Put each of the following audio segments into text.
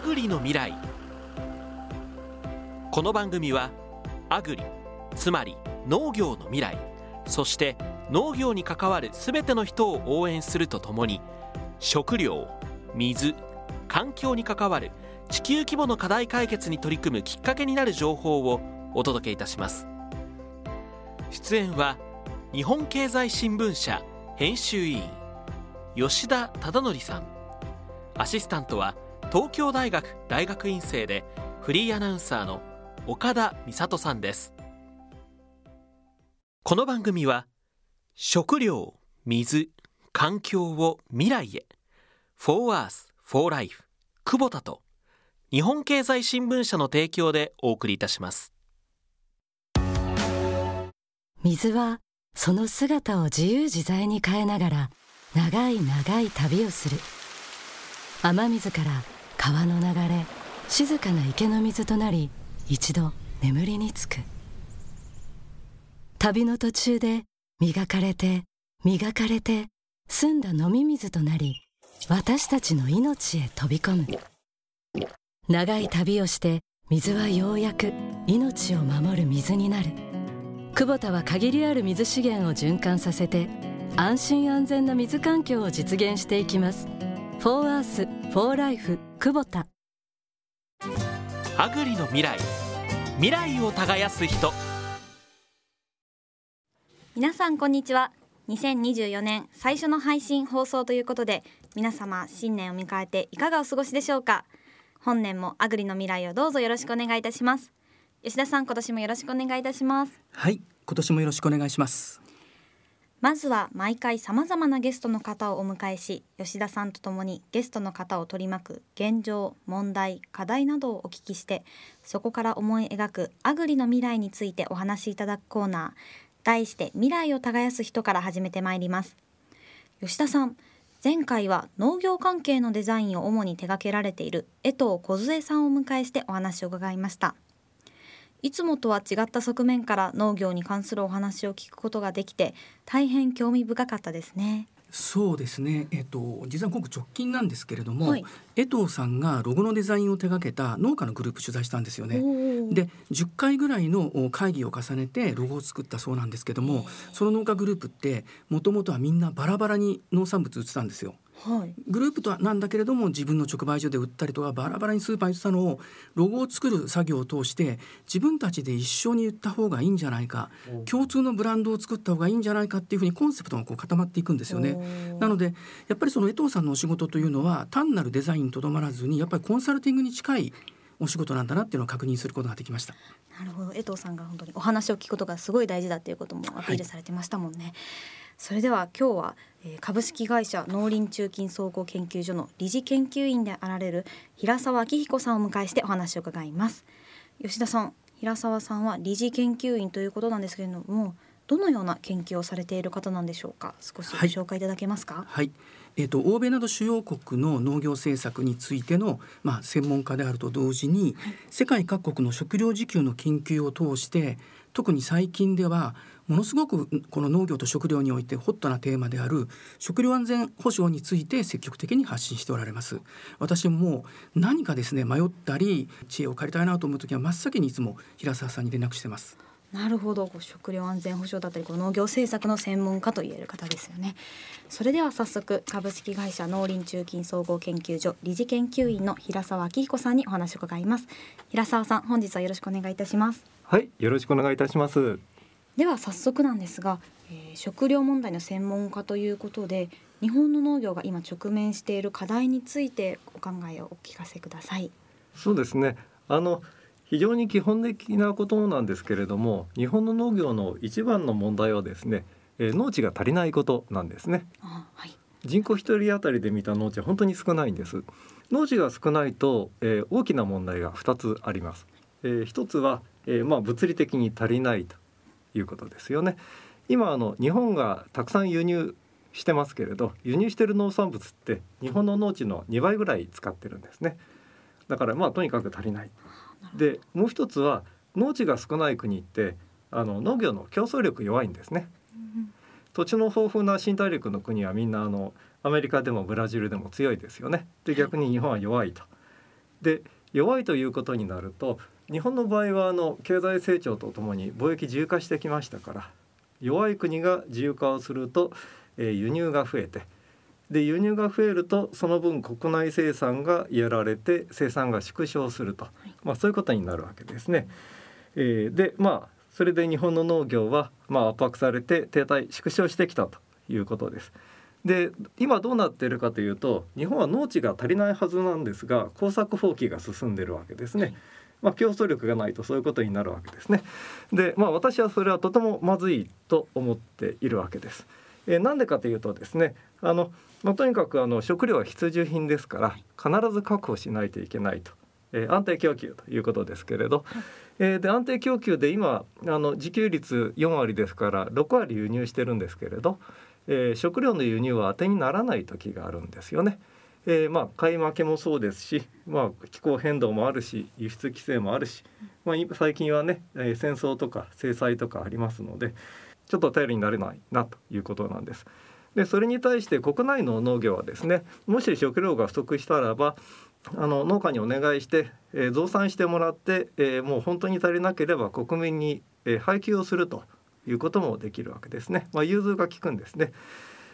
アグリの未来。この番組はアグリつまり農業の未来そして農業に関わる全ての人を応援するとともに食料水環境に関わる地球規模の課題解決に取り組むきっかけになる情報をお届けいたします。出演は日本経済新聞社編集委員吉田忠則さん。アシスタントは東京大学大学院生でフリーアナウンサーの岡田美里さんです。この番組は食料水環境を未来へ For Earth for Life 久保田と日本経済新聞社の提供でお送りいたします。水はその姿を自由自在に変えながら長い長い旅をする。雨水から川の流れ静かな池の水となり一度眠りにつく。旅の途中で磨かれて磨かれて澄んだ飲み水となり私たちの命へ飛び込む。長い旅をして水はようやく命を守る水になる。久保田は限りある水資源を循環させて安心安全な水環境を実現していきます「フォーアースフォーライフ久保田アグリの未来。未来を耕す人。皆さんこんにちは。2024年最初の配信放送ということで皆様新年を迎えていかがお過ごしでしょうか。本年もアグリの未来をどうぞよろしくお願いいたします。吉田さん今年もよろしくお願いいたします。はい今年もよろしくお願いしますまずは毎回さまざまなゲストの方をお迎えし吉田さんとともにゲストの方を取り巻く現状問題課題などをお聞きしてそこから思い描くアグリの未来についてお話しいただくコーナー題して未来を耕す人から始めてまいります。吉田さん前回は農業関係のデザインを主に手掛けられている江藤梢さんをお迎えしてお話を伺いました。いつもとは違った側面から農業に関するお話を聞くことができて大変興味深かったですね。そうですね、えっと、実はごく直近なんですけれども、はい。江藤さんがロゴのデザインを手掛けた農家のグループ取材したんですよね。で10回ぐらいのお会議を重ねてロゴを作ったそうなんですけどもその農家グループってもともとはみんなバラバラに農産物売ってたんですよ。はい。グループとはなんだけれども自分の直売所で売ったりとかバラバラにスーパーに売ってたのをロゴを作る作業を通して自分たちで一緒に売った方がいいんじゃないか共通のブランドを作った方がいいんじゃないかっていうふうにコンセプトがこう固まっていくんですよね。なのでやっぱりその江藤さんのお仕事というのは単なるデザインにとどまらずにやっぱりコンサルティングに近いお仕事なんだなっていうのを確認することができました。なるほど。江藤さんが本当にお話を聞くことがすごい大事だっていうこともアピールされてましたもんね、それでは今日は、えー株式会社農林中金総合研究所の理事研究員であられる平沢明彦さんをお迎えしてお話を伺います。吉田さん平沢さんは理事研究員ということなんですけれどもどのような研究をされている方なんでしょうか？少しごはい。紹介いただけますか、はい、えー、と欧米など主要国の農業政策についての、まあ、専門家であると同時に、世界各国の食料自給の研究を通して特に最近ではものすごくこの農業と食料においてホットなテーマである食料安全保障について積極的に発信しておられます。私も何かですね迷ったり知恵を借りたいなと思う時は真っ先にいつも平沢さんに連絡してます。なるほど。こう食料安全保障だったりこう農業政策の専門家と言える方ですよね。それでは早速株式会社農林中金総合研究所理事研究員の平沢明彦さんにお話を伺います。平沢さん本日はよろしくお願いいたします。はい、よろしくお願いいたします。では早速なんですが、えー食料問題の専門家ということで日本の農業が今直面している課題についてお考えをお聞かせくださいそうですね。あの非常に基本的なことなんですけれども、日本の農業の一番の問題はですね、えー農地が足りないことなんですね。あはい人口一人当たりで見た農地は本当に少ないんです。農地が少ないと、えー大きな問題が2つあります。えー一つは、えーまあ物理的に足りないということですよね。今あの日本がたくさん輸入してますけれど、輸入してる農産物って日本の農地の2倍ぐらい使ってるんですね。だからまあとにかく足りない。でもう一つは農地が少ない国ってあの農業の競争力弱いんですね。土地の豊富な新大陸の国はみんなあのアメリカでもブラジルでも強いですよね。で逆に日本は弱いとで弱いということになると日本の場合はあの経済成長とともに貿易自由化してきましたから弱い国が自由化をすると、えー、輸入が増えてで輸入が増えるとその分国内生産がやられて生産が縮小すると、まあ、そういうことになるわけですね。えー、でまあそれで日本の農業はまあ圧迫されて停滞縮小してきたということです。で今どうなっているかというと日本は農地が足りないはずなんですが耕作放棄が進んでるわけですね。まあ、競争力がないとそういうことになるわけですね。でまあ私はそれはとてもまずいと思っているわけです。えー、なんでかというとですねあの、まあ、とにかくあの食料は必需品ですから必ず確保しないといけないと。えー、安定供給ということですけれど、えー、で安定供給で今あの自給率4割ですから6割輸入してるんですけれど、えー、食料の輸入は当てにならない時があるんですよね。えー、まあ買い負けもそうですし、まあ、気候変動もあるし輸出規制もあるし、まあ、最近はね、えー、戦争とか制裁とかありますのでちょっと頼りになれないなということなんです。でそれに対して国内の農業はですねもし食料が不足したらばあの農家にお願いして、えー、増産してもらって、えー、もう本当に足りなければ国民に、えー、配給をするということもできるわけですね。まあ、融通が利くんですね。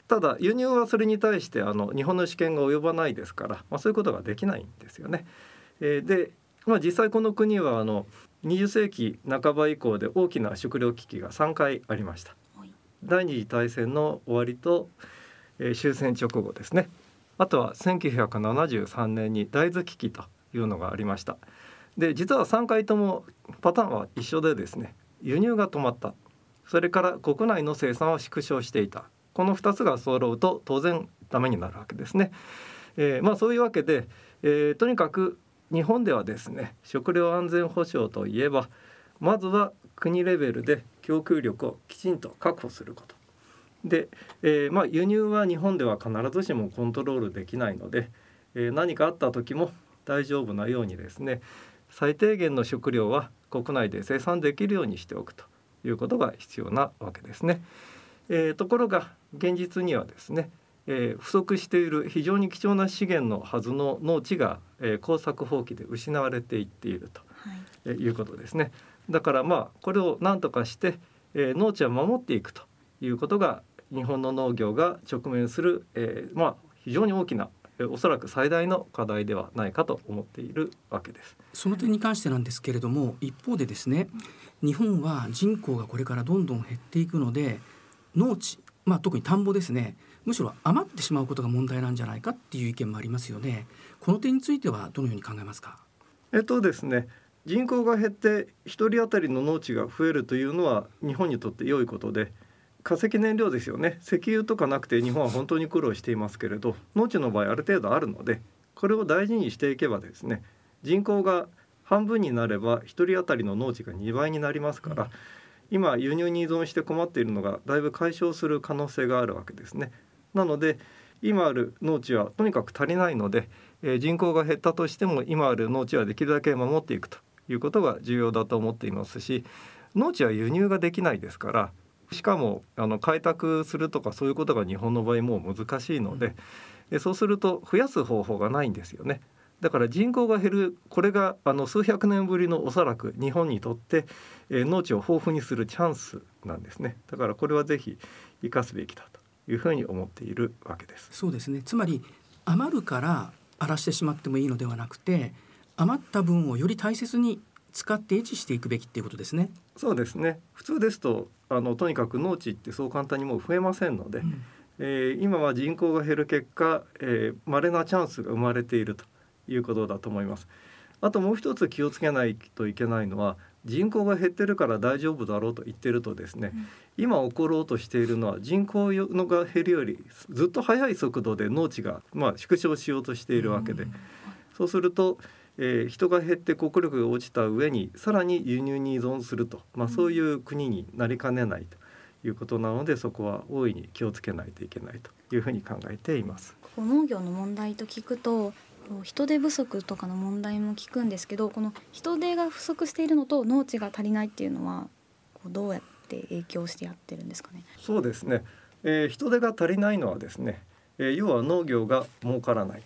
ただ輸入はそれに対してあの日本の試験が及ばないですから、まあ、そういうことができないんですよね。えー、で、まあ、実際この国はあの20世紀半ば以降で大きな食糧危機が3回ありました。第二次大戦の終わりと、えー、終戦直後ですね。あとは1973年に大豆危機というのがありました。で実は3回ともパターンは一緒でですね輸入が止まったそれから国内の生産は縮小していたこの2つが揃うと当然ダメになるわけですね。えー、まあそういうわけで、えー、とにかく日本ではですね食料安全保障といえばまずは国レベルで供給力をきちんと確保することで、えー、まあ、輸入は日本では必ずしもコントロールできないので、えー、何かあった時も大丈夫なようにですね最低限の食料は国内で生産できるようにしておくということが必要なわけですね。えー、ところが現実にはですね、えー、不足している非常に貴重な資源のはずの農地が、えー、耕作放棄で失われていっていると、はい、いうことですね。だからまあこれを何とかして、えー、農地を守っていくということが日本の農業が直面する、えー、まあ非常に大きなおそらく最大の課題ではないかと思っているわけですその点に関してなんですけれども一方でですね日本は人口がこれからどんどん減っていくので農地、まあ、特に田んぼですね。むしろ余ってしまうことが問題なんじゃないかっていう意見もありますよね。この点についてはどのように考えますか？えっとですね人口が減って1人当たりの農地が増えるというのは日本にとって良いことで化石燃料ですよね。石油とかなくて日本は本当に苦労していますけれど農地の場合ある程度あるのでこれを大事にしていけばですね人口が半分になれば1人当たりの農地が2倍になりますから、今輸入に依存して困っているのがだいぶ解消する可能性があるわけですね。なので今ある農地はとにかく足りないので、えー、人口が減ったとしても今ある農地はできるだけ守っていくということが重要だと思っていますし農地は輸入ができないですからしかもあの開拓するとかそういうことが日本の場合もう難しいので、うん、そうすると増やす方法がないんですよね。だから人口が減るこれがあの数百年ぶりのおそらく日本にとって、えー、農地を豊富にするチャンスなんですね。だからこれはぜひ生かすべきだというふうに思っているわけです。そうですね。つまり余るから荒らしてしまってもいいのではなくて余った分をより大切に使って維持していくべきっていうことですね。そうですね。普通ですとあのとにかく農地ってそう簡単にもう増えませんので、うん、えー、今は人口が減る結果、えー、稀なチャンスが生まれているということだと思います。あともう一つ気をつけないといけないのは人口が減ってるから大丈夫だろうと言ってるとですね、うん、今起ころうとしているのは人口のが減るよりずっと速い速度で農地がまあ縮小しようとしているわけで、うん、そうすると、えー、人が減って国力が落ちた上にさらに輸入に依存すると、まあ、そういう国になりかねないということなのでそこは大いに気をつけないといけないというふうに考えています。農業の問題と聞くと人手不足とかの問題も聞くんですけどこの人手が不足しているのと農地が足りないっていうのはどうやって影響してやってるんですかね？そうですね、えー、人手が足りないのはですね、えー、要は農業が儲からない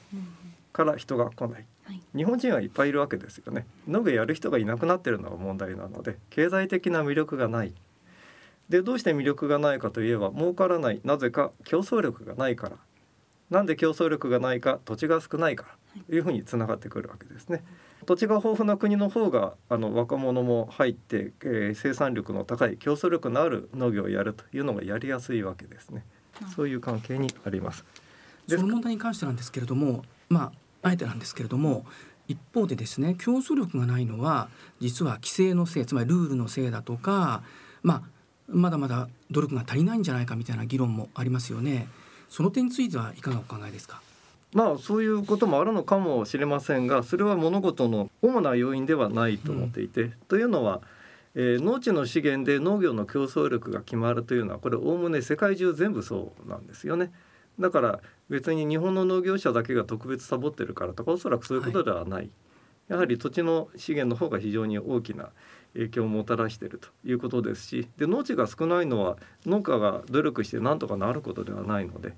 から人が来ない、はい、日本人はいっぱいいるわけですよね。農業やる人がいなくなってるのが問題なので経済的な魅力がない。でどうして魅力がないかといえば儲からない。なぜか競争力がないから。なんで競争力がないか土地が少ないから。というふうにつながってくるわけですね。土地が豊富な国の方があの若者も入って、えー、生産力の高い競争力のある農業をやるというのがやりやすいわけですね。そういう関係にあります。その問題に関してなんですけれども、まああえてなんですけれども、一方でですね競争力がないのは実は規制のせいつまりルールのせいだとか、まあ、まだまだ努力が足りないんじゃないかみたいな議論もありますよね。その点についてはいかがお考えですか？まあそういうこともあるのかもしれませんがそれは物事の主な要因ではないと思っていて、うん、というのは、えー、農地の資源で農業の競争力が決まるというのはこれおおむね世界中全部そうなんですよね。だから別に日本の農業者だけが特別サボってるからとかおそらくそういうことではない、はい、やはり土地の資源の方が非常に大きな影響をもたらしているということですしで農地が少ないのは農家が努力して何とかなることではないので、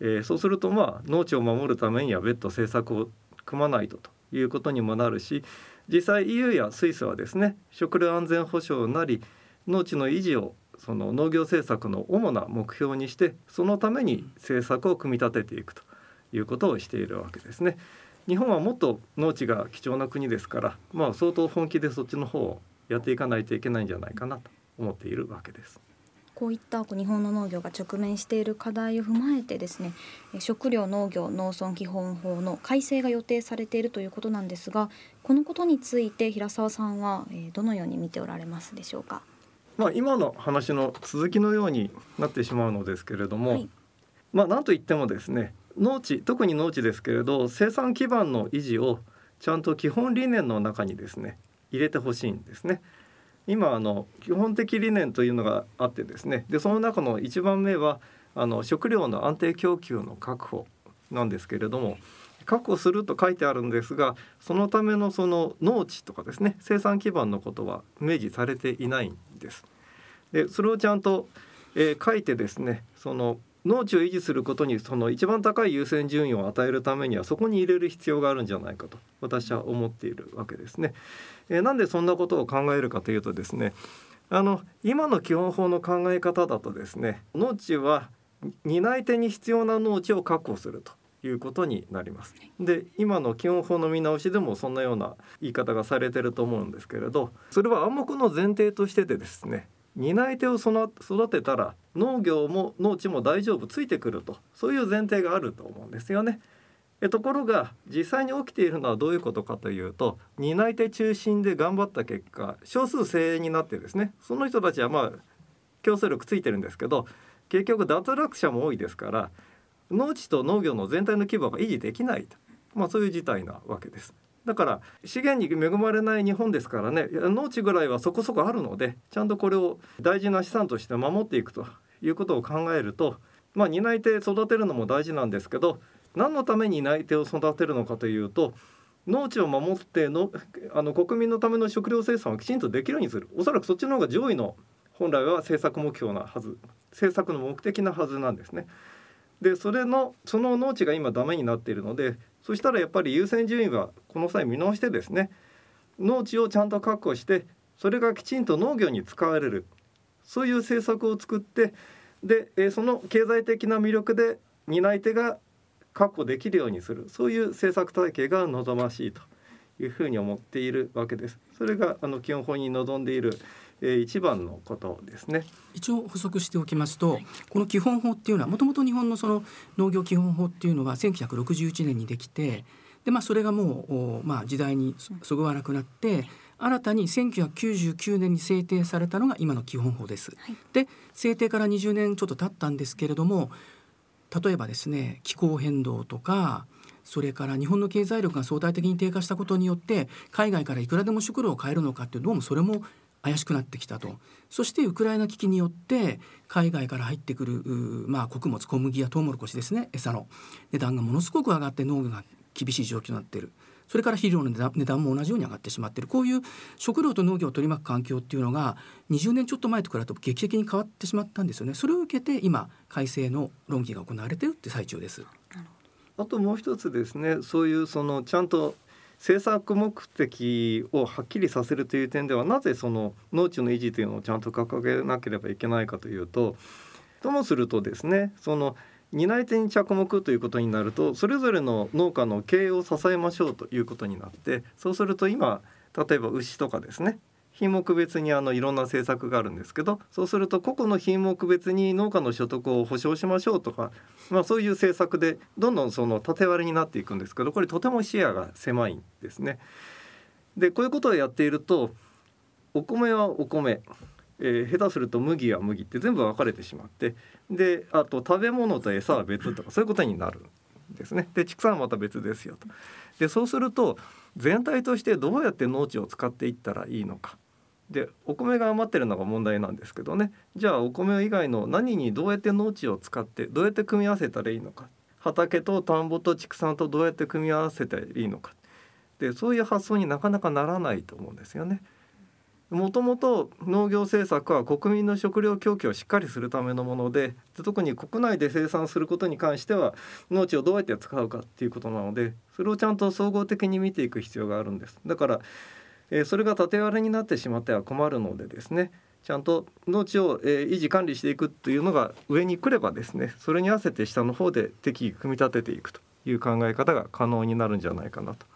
えー、そうするとまあ農地を守るためには別途政策を組まないとということにもなるし実際 EU やスイスはですね食料安全保障なり農地の維持をその農業政策の主な目標にしてそのために政策を組み立てていくということをしているわけですね。日本はもっと農地が貴重な国ですから、まあ、相当本気でそっちの方をやっていかないといけないんじゃないかなと思っているわけです。こういった日本の農業が直面している課題を踏まえてですね食料農業農村基本法の改正が予定されているということなんですがこのことについて平沢さんはどのように見ておられますでしょうか？まあ、今の話の続きのようになってしまうのですけれども、はい、まあ何といってもですね農地特に農地ですけれど生産基盤の維持をちゃんと基本理念の中にですね入れてほしいんですね。今あの基本的理念というのがあってですねでその中の1番目はあの食料の安定供給の確保なんですけれども確保すると書いてあるんですがそのためのその農地とかですね生産基盤のことは明示されていないんです。でそれをちゃんと、えー、書いてですねその農地を維持することにその一番高い優先順位を与えるためにはそこに入れる必要があるんじゃないかと私は思っているわけですね。えー、なんでそんなことを考えるかというとですねあの今の基本法の考え方だとですね農地は担い手に必要な農地を確保するということになります。で今の基本法の見直しでもそんなような言い方がされてると思うんですけれどそれは暗黙の前提としてでですね担い手を育てたら農業も農地も大丈夫ついてくるとそういう前提があると思うんですよね。ところが実際に起きているのはどういうことかというと担い手中心で頑張った結果少数精鋭になってですねその人たちはまあ競争力ついてるんですけど結局脱落者も多いですから農地と農業の全体の規模が維持できないと、まあ、そういう事態なわけです。だから資源に恵まれない日本ですからね農地ぐらいはそこそこあるのでちゃんとこれを大事な資産として守っていくということを考えると、まあ、担い手育てるのも大事なんですけど何のために担い手を育てるのかというと農地を守ってのあの国民のための食料生産をきちんとできるようにするおそらくそっちの方が上位の本来は政策目標なはず政策の目的なはずなんですね。でそれのその農地が今ダメになっているのでそしたらやっぱり優先順位はこの際見直してですね農地をちゃんと確保してそれがきちんと農業に使われるそういう政策を作ってで、その経済的な魅力で担い手が確保できるようにするそういう政策体系が望ましいというふうに思っているわけです。それがあの基本法に望んでいる一番のことですね。一応補足しておきますと、はい、この基本法っていうのはもともと日本のその農業基本法っていうのは1961年にできてで、まあ、それがもう、まあ、時代にそぐわなくなって新たに1999年に制定されたのが今の基本法です。はい、で制定から20年ちょっと経ったんですけれども例えばですね気候変動とかそれから日本の経済力が相対的に低下したことによって海外からいくらでも食料を買えるのかってどうもそれも怪しくなってきたと。そしてウクライナ危機によって海外から入ってくるまあ、穀物小麦やトウモロコシですね餌の。値段がものすごく上がって農業が厳しい状況になっている。それから肥料の値段も同じように上がってしまっている。こういう食料と農業を取り巻く環境っていうのが20年ちょっと前と比べると劇的に変わってしまったんですよね。それを受けて今改正の論議が行われているって最中です。あともう一つですね。そういうそのちゃんと政策目的をはっきりさせるという点ではなぜその農地の維持というのをちゃんと掲げなければいけないかというとともするとですねその担い手に着目ということになるとそれぞれの農家の経営を支えましょうということになってそうすると今例えば牛とかですね品目別にあのいろんな政策があるんですけどそうすると個々の品目別に農家の所得を保障しましょうとか、まあ、そういう政策でどんどんその縦割りになっていくんですけどこれとても視野が狭いんですね。でこういうことをやっているとお米はお米、えー、下手すると麦は麦って全部分かれてしまってであと食べ物と餌は別とかそういうことになるんですね。で畜産はまた別ですよと。でそうすると全体としてどうやって農地を使っていったらいいのかでお米が余ってるのが問題なんですけどね。じゃあお米以外の何にどうやって農地を使ってどうやって組み合わせたらいいのか。畑と田んぼと畜産とどうやって組み合わせたらいいのか。でそういう発想になかなかならないと思うんですよね。もともと農業政策は国民の食料供給をしっかりするためのもので特に国内で生産することに関しては農地をどうやって使うかっていうことなのでそれをちゃんと総合的に見ていく必要があるんです。だからえー、それが縦割りになってしまっては困るのでですねちゃんと農地を、えー、維持管理していくというのが上に来ればですねそれに合わせて下の方で適宜組み立てていくという考え方が可能になるんじゃないかなと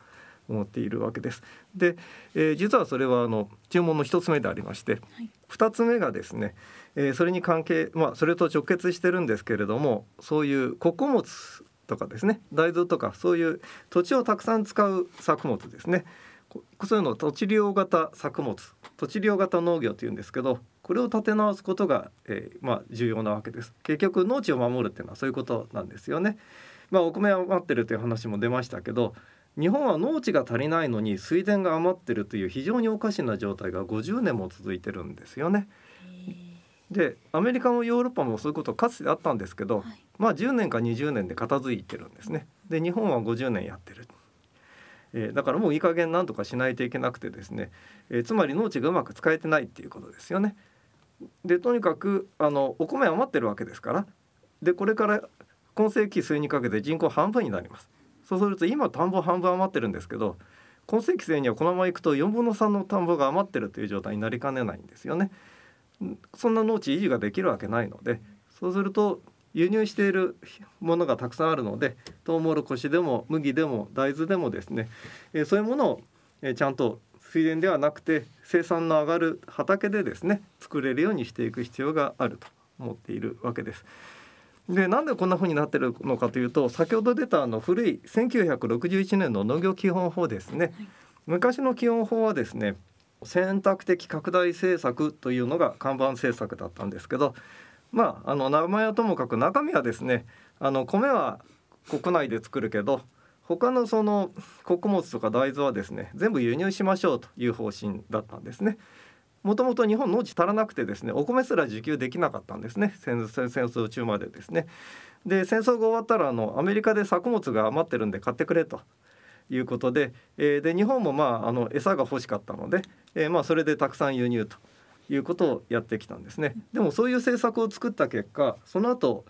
思っているわけです。で、えー、実はそれはあの注文の1つ目でありまして、はい、2つ目がですね、えー、それに関係まあそれと直結してるんですけれどもそういう穀物とかですね大豆とかそういう土地をたくさん使う作物ですねそういうのを土地利用型作物土地利用型農業というんですけどこれを立て直すことが、えー、まあ、重要なわけです結局農地を守るっていうのはそういうことなんですよね。まあ、お米余ってるという話も出ましたけど日本は農地が足りないのに水田が余ってるという非常におかしな状態が50年も続いてるんですよね。でアメリカもヨーロッパもそういうことかつてあったんですけど、はい、まあ10年か20年で片付いてるんですね。で日本は50年やってる。えー、だからもういい加減なんとかしないといけなくてですね、えー、つまり農地がうまく使えてないっていうことですよね。でとにかくあのお米余ってるわけですからでこれから今世紀末にかけて人口半分になります。そうすると今田んぼ半分余ってるんですけど今世紀末にはこのままいくと4分の3の田んぼが余ってるという状態になりかねないんですよね。そんな農地維持ができるわけないのでそうすると輸入しているものがたくさんあるのでトウモロコシでも麦でも大豆でもですね、えそういうものを、えちゃんと水田ではなくて生産の上がる畑でですね作れるようにしていく必要があると思っているわけです。でなんでこんな風になってるのかというと先ほど出たあの古い1961年の農業基本法ですね、はい、昔の基本法はですね選択的拡大政策というのが看板政策だったんですけどまああの名前はともかく中身はですねあの米は国内で作るけど他のその穀物とか大豆はですね全部輸入しましょうという方針だったんですね。もともと日本農地足らなくてですねお米すら自給できなかったんですね戦争中までですね。で戦争が終わったらあのアメリカで作物が余ってるんで買ってくれということで,、えー、で日本もまああの餌が欲しかったので、えー、まあそれでたくさん輸入ということをやってきたんですね。でもそういう政策を作った結果その後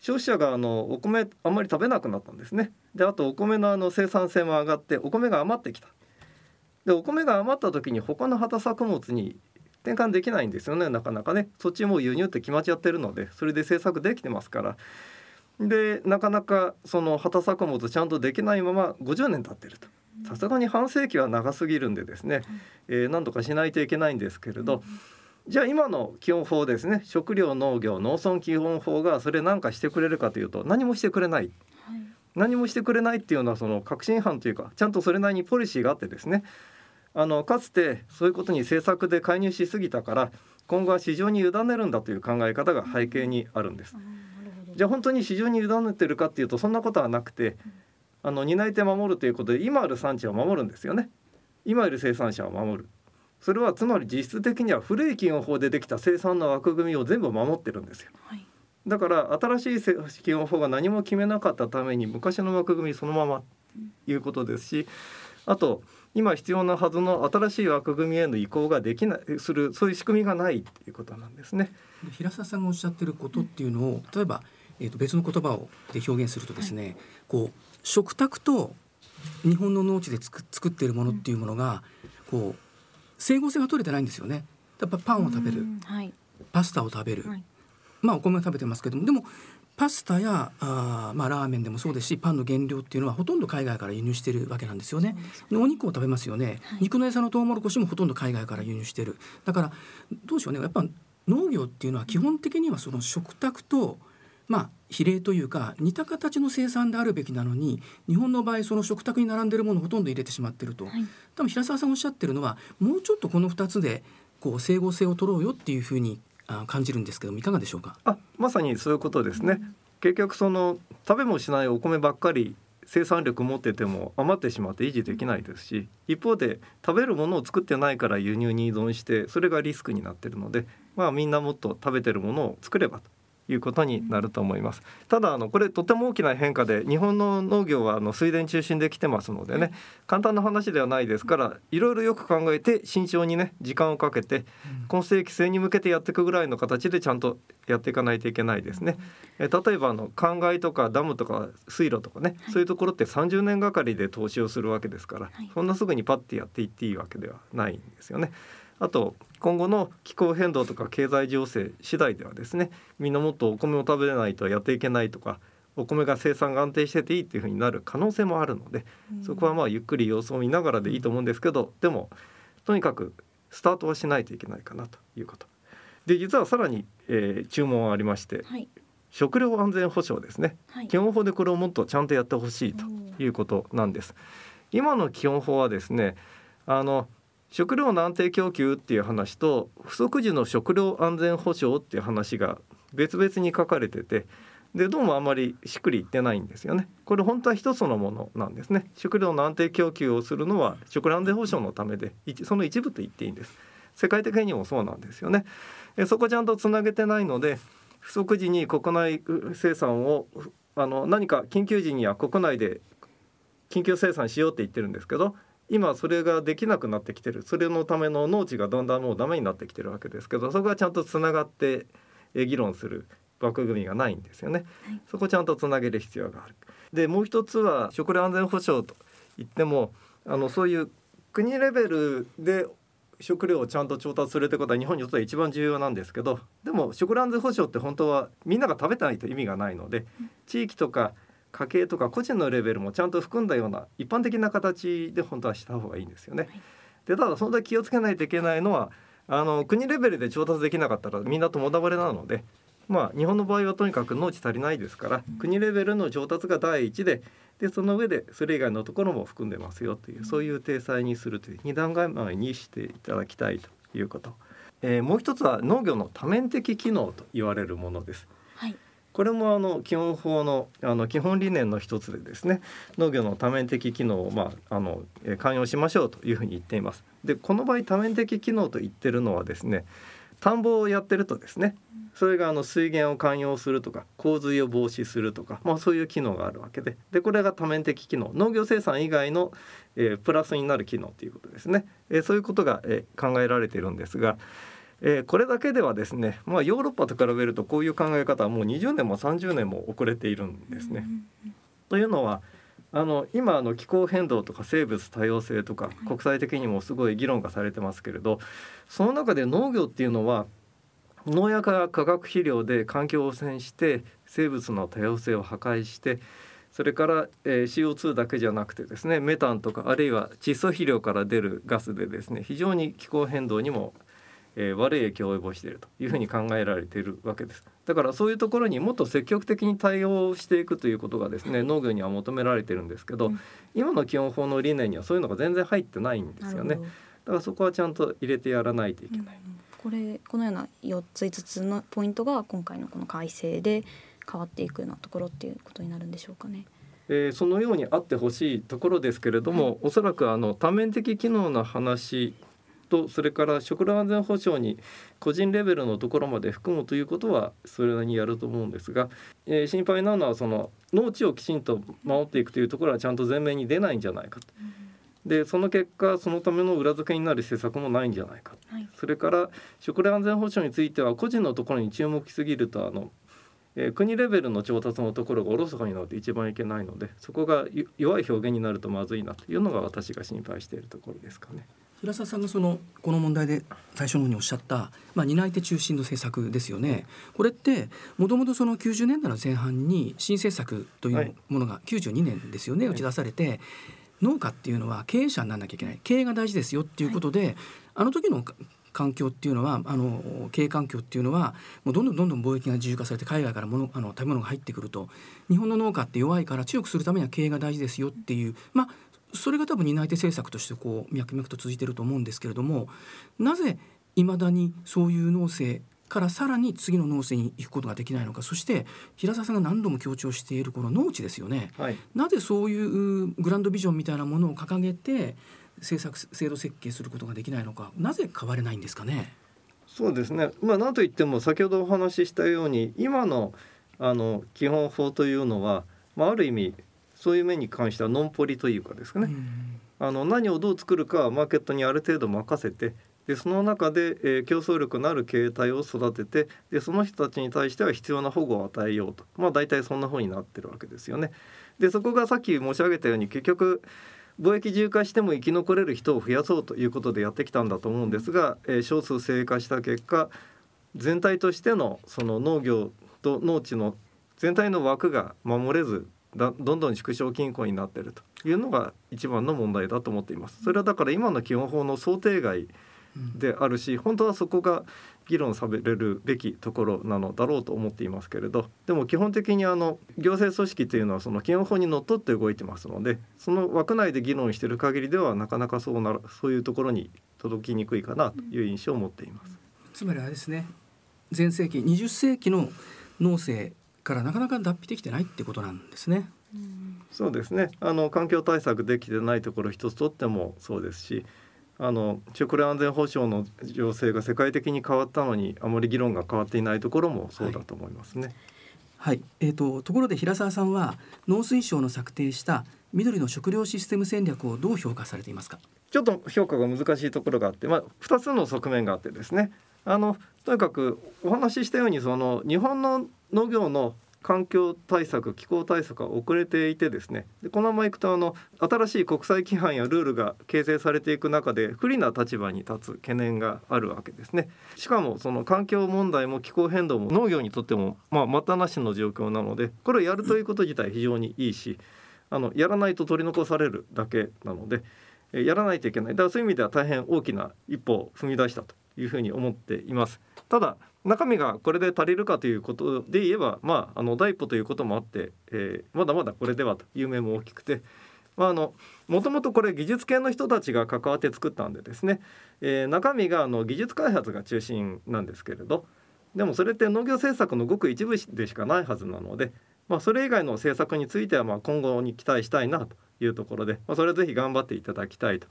消費者があのお米あんまり食べなくなったんですね。であとお米のあの生産性も上がってお米が余ってきた。でお米が余った時に他の畑作物に転換できないんですよねなかなかねそっちも輸入って決まっちゃってるのでそれで政策できてますからでなかなかその畑作物ちゃんとできないまま50年経ってるとさすがに半世紀は長すぎるんでですね、えー、何とかしないといけないんですけれど、じゃあ今の基本法ですね食料農業農村基本法がそれ何かしてくれるかというと何もしてくれない、はい、何もしてくれないっていうのはその確信犯というかちゃんとそれなりにポリシーがあってですねあのかつてそういうことに政策で介入しすぎたから今後は市場に委ねるんだという考え方が背景にあるんです。じゃあ本当に市場に委ねてるかっていうとそんなことはなくてあの担い手守るということで今ある産地を守るんですよね。今いる生産者を守る。それはつまり実質的には古い基本法でできた生産の枠組みを全部守ってるんですよ、はい、だから新しい基本法が何も決めなかったために昔の枠組みそのままいうことですしあと今必要なはずの新しい枠組みへの移行ができないするそういう仕組みがないということなんですね。平沢さんがおっしゃってることっていうのを例えば、えー、と別の言葉をで表現するとですね、はい、こう食卓と日本の農地で作作っているものっていうものがこう整合性が取れてないんですよね。やっぱパンを食べる、はい。パスタを食べる、はい。まあお米を食べてますけども。でもパスタやあーまあラーメンでもそうですしパンの原料っていうのはほとんど海外から輸入してるわけなんですよね。でお肉を食べますよね、はい。肉の餌のトウモロコシもほとんど海外から輸入してる。だからどうしようね。やっぱ農業っていうのは基本的にはその食卓とまあ比例というか似た形の生産であるべきなのに日本の場合その食卓に並んでるものをほとんど入れてしまってると、はい。多分平沢さんおっしゃってるのはもうちょっとこの2つでこう整合性を取ろうよっていうふうにあ感じるんですけどもいかがでしょうか？あまさにそういうことですね。結局その食べもしないお米ばっかり生産力持ってても余ってしまって維持できないですし一方で食べるものを作ってないから輸入に依存してそれがリスクになってるのでまあみんなもっと食べてるものを作ればということになると思います。ただあのこれとても大きな変化で日本の農業はあの水田中心で来てますのでね簡単な話ではないですからいろいろよく考えて慎重にね時間をかけて今世紀末に向けてやっていくぐらいの形でちゃんとやっていかないといけないですね。え例えばあの灌漑とかダムとか水路とかね、そういうところって30年がかりで投資をするわけですから、はいそんなすぐにパッてやっていっていいわけではないんですよね。あと今後の気候変動とか経済情勢次第ではですねみんなもっとお米を食べれないとやっていけないとかお米が生産が安定してていいっていうふうになる可能性もあるのでそこはまあゆっくり様子を見ながらでいいと思うんですけどでもとにかくスタートはしないといけないかなということ。で実はさらに、えー注文がありましてはい食料安全保障ですねはい基本法でこれをもっとちゃんとやってほしいということなんです。今の基本法はですねあの食料の安定供給っていう話と不足時の食料安全保障っていう話が別々に書かれててでどうもあんまりしっくりいってないんですよね。これ本当は一つのものなんですね。食料の安定供給をするのは食料安全保障のためでその一部と言っていいんです。世界的にもそうなんですよね。えそこちゃんとつなげてないので不足時に国内生産をあの何か緊急時には国内で緊急生産しようって言ってるんですけど今それができなくなってきてる。それのための農地がだんだんもうダメになってきてるわけですけどそこはちゃんとつながってえ議論する枠組みがないんですよね、はい。そこちゃんとつなげる必要がある。でもう一つは食料安全保障といってもあのそういう国レベルで食料をちゃんと調達するってことは日本にとっては一番重要なんですけどでも食料安全保障って本当はみんなが食べてないと意味がないので地域とか家計とか個人のレベルもちゃんと含んだような一般的な形で本当はした方がいいんですよね。でただその時気をつけないといけないのはあの国レベルで調達できなかったらみんな共倒れなので。まあ、日本の場合はとにかく農地足りないですから国レベルの調達が第一ででその上でそれ以外のところも含んでますよというそういう体裁にするという二段階にしていただきたいということ、えーもう一つは農業の多面的機能と言われるものです。これもあの基本法のあの基本理念の一つでですね農業の多面的機能を、まあ、あの寛容しましょうというふうに言っています。でこの場合多面的機能と言ってるのはですね田んぼをやってるとですねそれがあの水源を寛容するとか洪水を防止するとか、まあ、そういう機能があるわけででこれが多面的機能農業生産以外の、えープラスになる機能ということですね、えーそういうことが、えー考えられているんですが、えーこれだけではですね、まあ、ヨーロッパと比べるとこういう考え方はもう20年も30年も遅れているんですね。というのはあの今あの気候変動とか生物多様性とか国際的にもすごい議論がされてますけれどその中で農業っていうのは農薬や化学肥料で環境を汚染して生物の多様性を破壊してそれから、えー CO2 だけじゃなくてですねメタンとかあるいは窒素肥料から出るガスでですね非常に気候変動にも、えー悪い影響を及ぼしているというふうに考えられているわけです。だからそういうところにもっと積極的に対応していくということがですね農業には求められているんですけど、うん。今の基本法の理念にはそういうのが全然入ってないんですよね。だからそこはちゃんと入れてやらないといけない、これこのような4つ5つのポイントが今回のこの改正で変わっていくようなところっていうことになるんでしょうかね。えーそのようにあってほしいところですけれども、おそらくあの多面的機能の話とそれから食料安全保障に個人レベルのところまで含むということはそれなりにやると思うんですが、えー心配なのはその農地をきちんと守っていくというところはちゃんと前面に出ないんじゃないかと。でその結果そのための裏付けになる施策もないんじゃないかはいそれから食料安全保障については個人のところに注目しすぎるとあの、えー、国レベルの調達のところがおろそかになって一番いけないのでそこが弱い表現になるとまずいなというのが私が心配しているところですかね。平沢さんがそのこの問題で最初の方におっしゃった、まあ、担い手中心の政策ですよね。これってもともとその90年代の前半に新政策というものが92年ですよね、はい、打ち出されて、農家っていうのは経営者にならなきゃいけない経営が大事ですよっていうことで、はい、あの時の環境っていうのはあの経営環境っていうのはもうどんどんどんどん貿易が自由化されて海外から物あの食べ物が入ってくると日本の農家って弱いから強くするためには経営が大事ですよっていうまあそれが多分担い手政策としてこう脈々と続いていると思うんですけれどもなぜいまだにそういう農政からさらに次の農政に行くことができないのかそして平沢さんが何度も強調しているこの農地ですよね、はい、なぜそういうグランドビジョンみたいなものを掲げて政策制度設計することができないのかなぜ変われないんですかね？そうですね。まあ何といっても先ほどお話ししたように今のあの基本法というのは、まあ、ある意味そういう面に関してはノンポリというかですね、あの何をどう作るかはマーケットにある程度任せてでその中で、えー、競争力のある形態を育ててでその人たちに対しては必要な保護を与えようと。まあ大体そんな風になってるわけですよね。でそこがさっき申し上げたように結局貿易自由化しても生き残れる人を増やそうということでやってきたんだと思うんですが、えー、少数性化した結果全体としてのその農業と農地の全体の枠が守れずだどんどん縮小均衡になっているというのが一番の問題だと思っています。それはだから今の基本法の想定外であるし、本当はそこが議論されるべきところなのだろうと思っていますけれどでも基本的にあの行政組織というのはその基本法にのっとって動いてますのでその枠内で議論している限りではなかなかそうなそういうところに届きにくいかなという印象を持っています。つまりあれですね前世紀20世紀の農政からなかなか脱皮できてないってことなんですね。そうですね。あの環境対策できてないところ一つとってもそうですしあの食料安全保障の情勢が世界的に変わったのにあまり議論が変わっていないところもそうだと思いますね。はい、はい、えーと、ところで平沢さんは農水省の策定した緑の食料システム戦略をどう評価されていますか？ちょっと評価が難しいところがあって、まあ、2つの側面があってですね。あのとにかくお話ししたようにその日本の農業の環境対策気候対策が遅れていてですねでこのままいくとあの新しい国際規範やルールが形成されていく中で不利な立場に立つ懸念があるわけですね。しかもその環境問題も気候変動も農業にとってもまあ待たなしの状況なのでこれをやるということ自体非常にいいしあのやらないと取り残されるだけなのでやらないといけない。だからそういう意味では大変大きな一歩を踏み出したというふうに思っています。ただ中身がこれで足りるかということで言えば、まあ、あの第一歩ということもあって、えー、まだまだこれではという面も大きくて、まあ、のもともとこれ技術系の人たちが関わって作ったんでですね、えー、中身があの技術開発が中心なんですけれどでもそれって農業政策のごく一部でしかないはずなので、まあ、それ以外の政策についてはま今後に期待したいなというところで、まあ、それはぜひ頑張っていただきたいと、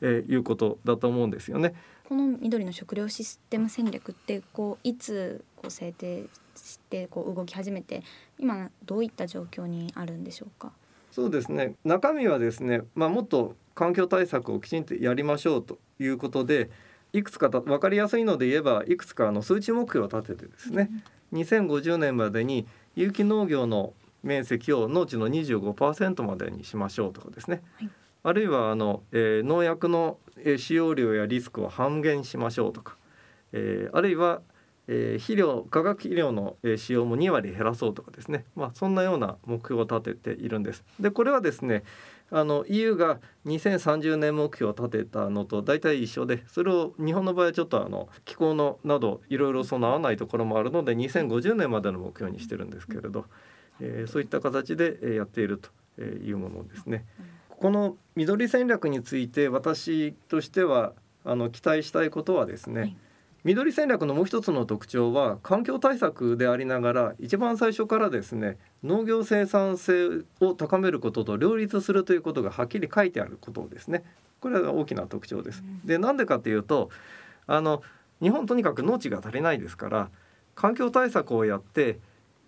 え、いうことだと思うんですよね。この緑の食料システム戦略ってこういつこう制定してこう動き始めて今どういった状況にあるんでしょうか？そうですね。中身はですね、まあ、もっと環境対策をきちんとやりましょうということでいくつか分かりやすいので言えばいくつかの数値目標を立ててですね、うん、2050年までに有機農業の面積を農地の25%までにしましょうとかですね、はい、あるいはあの、えー、農薬の使用量やリスクを半減しましょうとか、えー、あるいは、えー、肥料化学肥料の使用も2割減らそうとかですね、まあ、そんなような目標を立てているんです。でこれはですねあの EU が2030年目標を立てたのと大体一緒でそれを日本の場合はちょっとあの気候のなどいろいろその合わないところもあるので2050年までの目標にしてるんですけれど、えー、そういった形でやっているというものですね。この緑戦略について私としてはあの期待したいことはですね、はい、緑戦略のもう一つの特徴は環境対策でありながら一番最初からですね農業生産性を高めることと両立するということがはっきり書いてあることですね。これが大きな特徴です。でなんでかというとあの日本とにかく農地が足りないですから環境対策をやって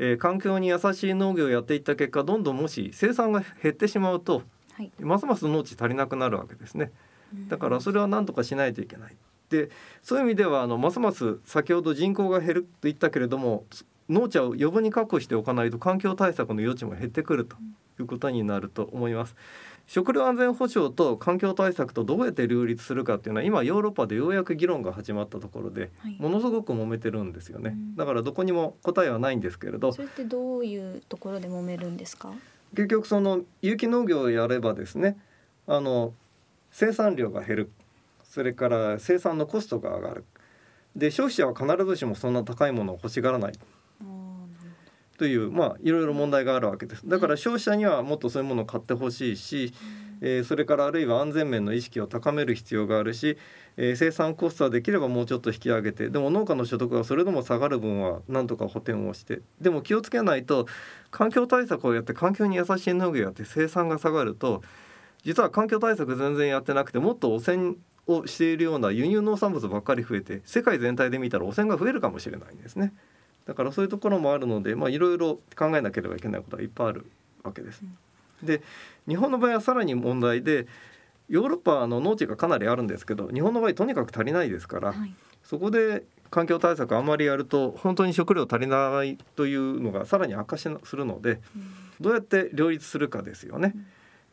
えー、環境に優しい農業をやっていった結果どんどんもし生産が減ってしまうと、はい、ますます農地足りなくなるわけですね。だからそれは何とかしないといけない。でそういう意味ではあのますます先ほど人口が減ると言ったけれども農地を余分に確保しておかないと環境対策の余地も減ってくるということになると思います。食料安全保障と環境対策とどうやって両立するかっていうのは今ヨーロッパでようやく議論が始まったところで、はい。ものすごく揉めてるんですよね、うん。だからどこにも答えはないんですけれど。それってどういうところで揉めるんですか？結局その有機農業をやればですねあの生産量が減る。それから生産のコストが上がる。で消費者は必ずしもそんな高いものを欲しがらない。というまあいろいろ問題があるわけです。だから消費者にはもっとそういうものを買ってほしいし、えーそれからあるいは安全面の意識を高める必要があるし、えー生産コストはできればもうちょっと引き上げてでも農家の所得がそれでも下がる分はなんとか補填をしてでも気をつけないと環境対策をやって環境に優しい農業をやって生産が下がると実は環境対策全然やってなくてもっと汚染をしているような輸入農産物ばっかり増えて世界全体で見たら汚染が増えるかもしれないんですね。だからそういうところもあるので、まあ、いろいろ考えなければいけないことはいっぱいあるわけです。で日本の場合はさらに問題でヨーロッパの農地がかなりあるんですけど日本の場合とにかく足りないですから、はい。そこで環境対策あんまりやると本当に食料足りないというのがさらに悪化しするのでどうやって両立するかですよね。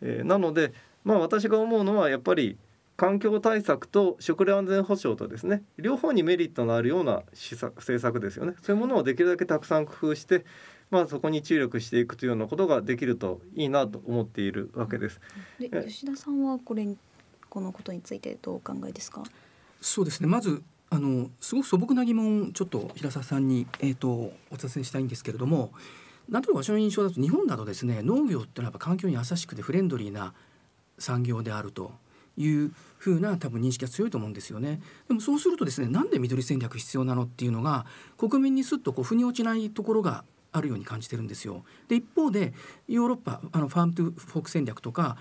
えーなのでまあ私が思うのはやっぱり環境対策と食料安全保障とですね両方にメリットのあるような施策政策ですよね。そういうものをできるだけたくさん工夫して、まあ、そこに注力していくというようなことができるといいなと思っているわけです。でえ吉田さんはこれにこのことについてどうお考えですか？そうですねまずあのすごく素朴な疑問ちょっと平沢さんに、えー、とお尋ねしたいんですけれどもなんとなく私の印象だと日本だとですね農業ってのはやっぱ環境に優しくてフレンドリーな産業であるというふうな多分認識が強いと思うんですよね。でもそうするとですねなんで緑戦略必要なのっていうのが国民にすっとこう腑に落ちないところがあるように感じてるんですよ。で一方でヨーロッパあのファームトゥフォーク戦略とか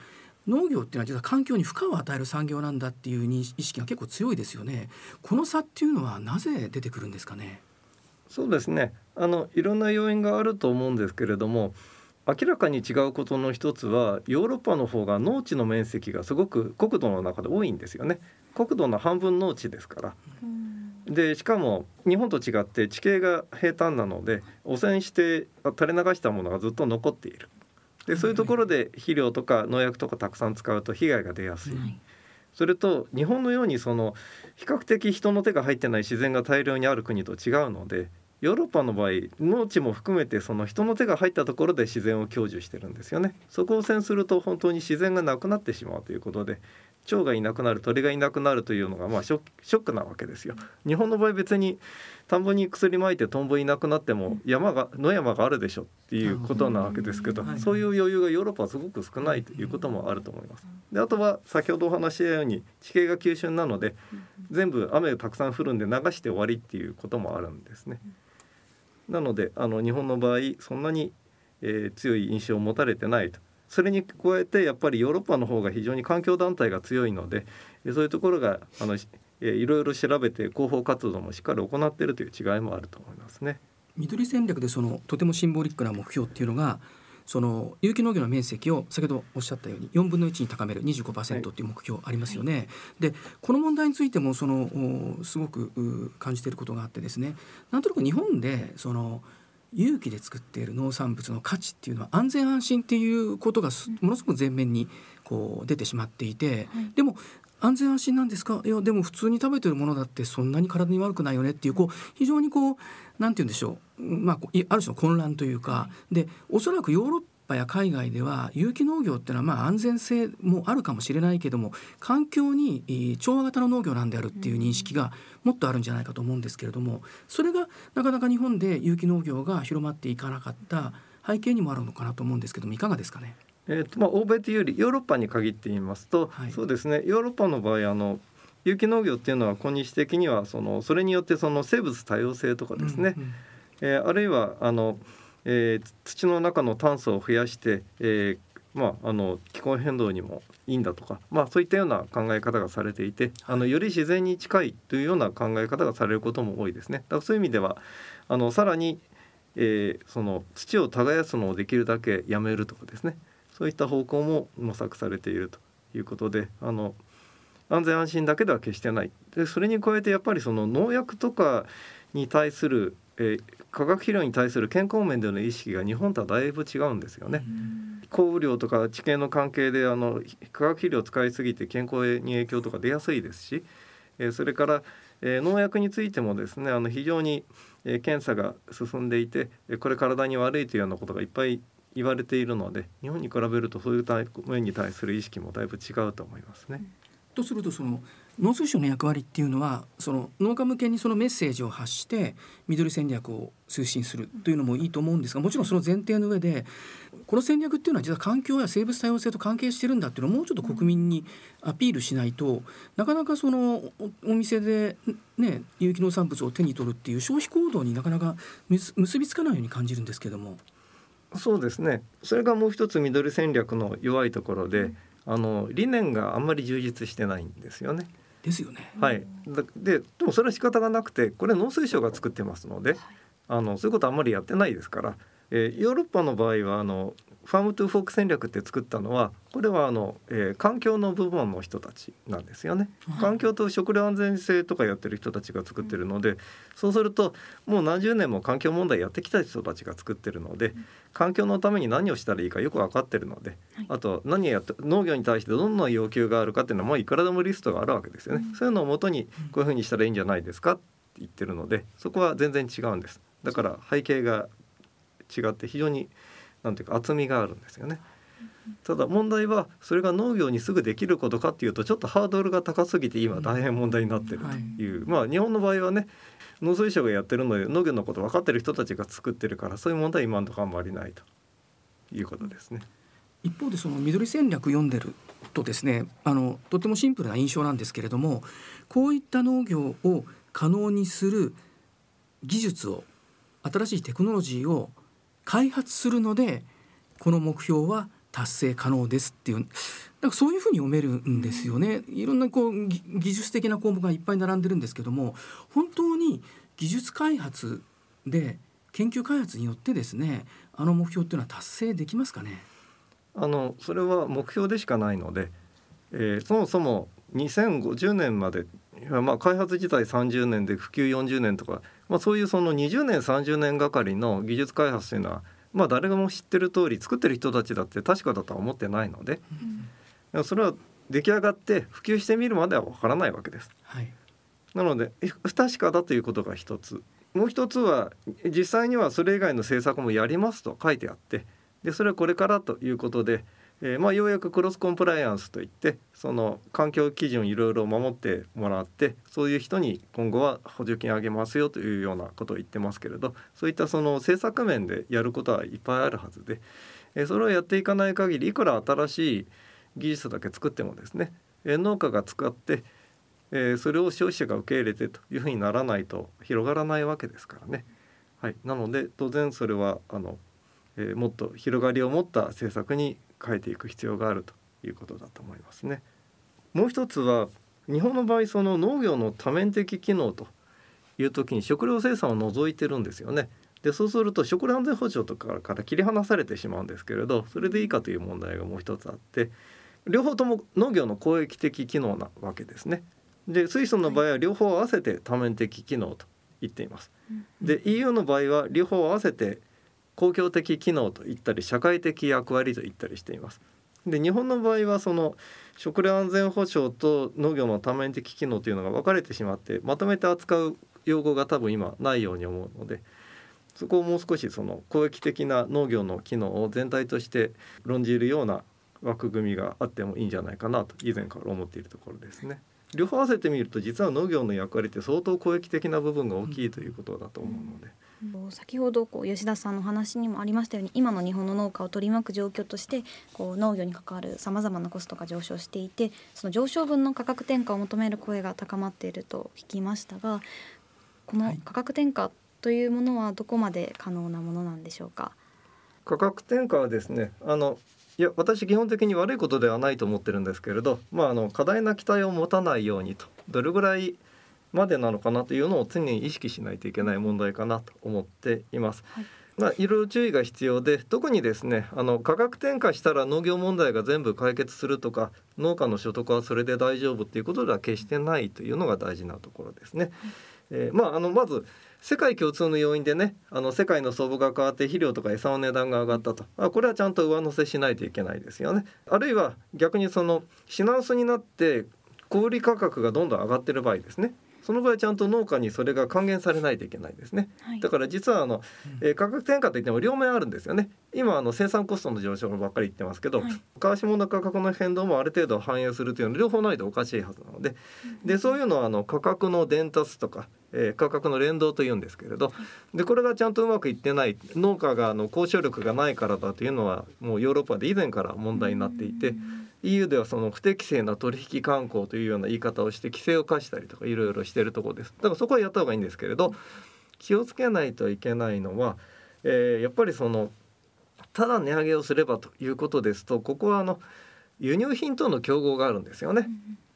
農業っていうのは実は環境に負荷を与える産業なんだっていう認意識が結構強いですよね。この差っていうのはなぜ出てくるんですかね？そうですねあのいろんな要因があると思うんですけれども明らかに違うことの一つはヨーロッパの方が農地の面積がすごく国土の中で多いんですよね国土の半分農地ですからでしかも日本と違って地形が平坦なので汚染して垂れ流したものがずっと残っている。でそういうところで肥料とか農薬とかたくさん使うと被害が出やすい、はい。それと日本のようにその比較的人の手が入ってない自然が大量にある国と違うのでヨーロッパの場合農地も含めてその人の手が入ったところで自然を享受してるんですよね。そこを汚染すると本当に自然がなくなってしまうということで蝶がいなくなる鳥がいなくなるというのがまあショックなわけですよ。日本の場合別に田んぼに薬まいてトンボいなくなっても山が野山があるでしょっていうことなわけですけどうん。そういう余裕がヨーロッパはすごく少ないということもあると思います。であとは先ほどお話ししたように地形が急峻なので全部雨がたくさん降るんで流して終わりっていうこともあるんですね。なのであの日本の場合そんなに、えー強い印象を持たれてないと。それに加えてやっぱりヨーロッパの方が非常に環境団体が強いのでえーそういうところがあの、いろいろ調べて広報活動もしっかり行っているという違いもあると思いますね。緑戦略でそのとてもシンボリックな目標っていうのがその有機農業の面積を先ほどおっしゃったように4分の1に高める25%っていう目標ありますよね。でこの問題についてもそのおすごくう感じていることがあってですねなんとなく日本でその有機で作っている農産物の価値っていうのは安全安心っていうことがすものすごく前面にこう出てしまっていて、はい。でも安全安心なんですか？いやでも普通に食べてるものだってそんなに体に悪くないよねっていうこう非常にこうなんて言うんでしょう。まあある種の混乱というか、でおそらくヨーロッパや海外では有機農業っていうのはまあ安全性もあるかもしれないけども環境にえー調和型の農業なんであるっていう認識がもっとあるんじゃないかと思うんですけれどもそれがなかなか日本で有機農業が広まっていかなかった背景にもあるのかなと思うんですけどもいかがですかね？えーとまあ、欧米というよりヨーロッパに限って言いますと、はい。そうですね。ヨーロッパの場合あの有機農業っていうのは今日的にはそのそれによってその生物多様性とかですね、うんうん。えーあるいはあの、えー土の中の炭素を増やして、えーまあ、あの気候変動にもいいんだとか、まあ、そういったような考え方がされていてあのより自然に近いというような考え方がされることも多いですね。だからそういう意味ではあのさらに、えーその土を耕すのをできるだけやめるとかですね。そういった方向も模索されているということであの安全安心だけでは決してない。でそれに加えてやっぱりその農薬とかに対するえー、化学肥料に対する健康面での意識が日本とはだいぶ違うんですよね。降雨量とか地形の関係であの化学肥料を使いすぎて健康に影響とか出やすいですし、えー、それから、えー、農薬についてもですねあの非常に、えー、検査が進んでいてこれ体に悪いというようなことがいっぱい言われているので日本に比べるとそういう面に対する意識もだいぶ違うと思いますね。とするとその農水省の役割っていうのはその農家向けにそのメッセージを発して緑戦略を推進するというのもいいと思うんですがもちろんその前提の上でこの戦略っていうのは実は環境や生物多様性と関係してるんだっていうのをもうちょっと国民にアピールしないとなかなかそのお店でね有機農産物を手に取るっていう消費行動になかなか結びつかないように感じるんですけども。そうですねそれがもう一つ緑戦略の弱いところで、あの理念があんまり充実してないんですよね。ですよね。はい。ででもそれは仕方がなくてこれ農水省が作ってますので、あのそういうことあんまりやってないですから、えー、ヨーロッパの場合はあのファームトゥーフォーク戦略って作ったのはこれはあの、えー、環境の部門の人たちなんですよね。環境と食料安全性とかやってる人たちが作ってるので、そうするともう何十年も環境問題やってきた人たちが作ってるので、環境のために何をしたらいいかよく分かってるので、あと何やって農業に対してどんな要求があるかっていうのはもういくらでもリストがあるわけですよね。そういうのをもとにこういうふうにしたらいいんじゃないですかって言ってるので、そこは全然違うんです。だから背景が違って非常になんていうか厚みがあるんですよね。ただ問題はそれが農業にすぐできることかっていうとちょっとハードルが高すぎて今大変問題になってるという、まあ日本の場合はね農水省がやってるので農業のこと分かってる人たちが作ってるからそういう問題は今のところあんまりないということですね。一方でその緑戦略読んでるとですねあのとてもシンプルな印象なんですけれどもこういった農業を可能にする技術を新しいテクノロジーを開発するのでこの目標は達成可能ですっていうなんかそういうふうに読めるんですよね。いろんなこう技術的な項目がいっぱい並んでるんですけども本当に技術開発で研究開発によってですねあの目標っていうのは達成できますかね？あのそれは目標でしかないので、えー、そもそも2050年までまあ、開発自体30年で普及40年とか、まあ、そういうその20年30年がかりの技術開発というのは、まあ、誰も知ってる通り作ってる人たちだって確かだとは思ってないので、うん、それは出来上がって普及してみるまではわからないわけです。はい、なので不確かだということが一つ。もう一つは実際にはそれ以外の政策もやりますと書いてあってでそれはこれからということでえー、まあ、ようやくクロスコンプライアンスといってその環境基準いろいろ守ってもらってそういう人に今後は補助金あげますよというようなことを言ってますけれどそういったその政策面でやることはいっぱいあるはずで、えー、それをやっていかない限りいくら新しい技術だけ作ってもですね、えー、農家が使って、えー、それを消費者が受け入れてというふうにならないと広がらないわけですからね。はい、なので当然それはあの、えー、もっと広がりを持った政策に変えていく必要があるということだと思いますね。もう一つは日本の場合その農業の多面的機能という時に食料生産を除いてるんですよね。でそうすると食料安全保障とかから切り離されてしまうんですけれどそれでいいかという問題がもう一つあって両方とも農業の公益的機能なわけですね。で水素の場合は両方合わせて多面的機能と言っています。で EU の場合は両方合わせて公共的機能と言ったり社会的役割と言ったりしています。で日本の場合はその食料安全保障と農業の多面的機能というのが分かれてしまってまとめて扱う用語が多分今ないように思うのでそこをもう少しその公益的な農業の機能を全体として論じるような枠組みがあってもいいんじゃないかなと以前から思っているところですね。両方合わせてみると実は農業の役割って相当公益的な部分が大きいということだと思うので。先ほどこう吉田さんの話にもありましたように今の日本の農家を取り巻く状況としてこう農業に関わるさまざまなコストが上昇していてその上昇分の価格転嫁を求める声が高まっていると聞きましたがこの価格転嫁というものはどこまで可能なものなんでしょうか？価格転嫁はですねあのいや私基本的に悪いことではないと思ってるんですけれど、まあ、あの過大な期待を持たないようにとどれぐらいまでなのかなというのを常に意識しないといけない問題かなと思っています。はいまあ、いろいろ注意が必要で特にですねあの価格転嫁したら農業問題が全部解決するとか農家の所得はそれで大丈夫っていうことでは決してないというのが大事なところですね。えー、まああのまず世界共通の要因でねあの世界の相場が変わって肥料とか餌の値段が上がったとあこれはちゃんと上乗せしないといけないですよね。あるいは逆にその品薄になって小売価格がどんどん上がってる場合ですねその場合ちゃんと農家にそれが還元されないといけないですね、はい、だから実はあの、えー、価格転嫁といっても両面あるんですよね。今あの生産コストの上昇ばっかり言ってますけど、はい、川下の価格の変動もある程度反映するというのは両方ないとおかしいはずなのででそういうのはあの価格の伝達とかえー、価格の連動というんですけれどでこれがちゃんとうまくいってない農家があの交渉力がないからだというのはもうヨーロッパで以前から問題になっていて EU ではその不適正な取引慣行というような言い方をして規制を課したりとかいろいろしているところですだからそこはやった方がいいんですけれど気をつけないといけないのは、えー、やっぱりそのただ値上げをすればということですとここはあの輸入品との競合があるんですよね。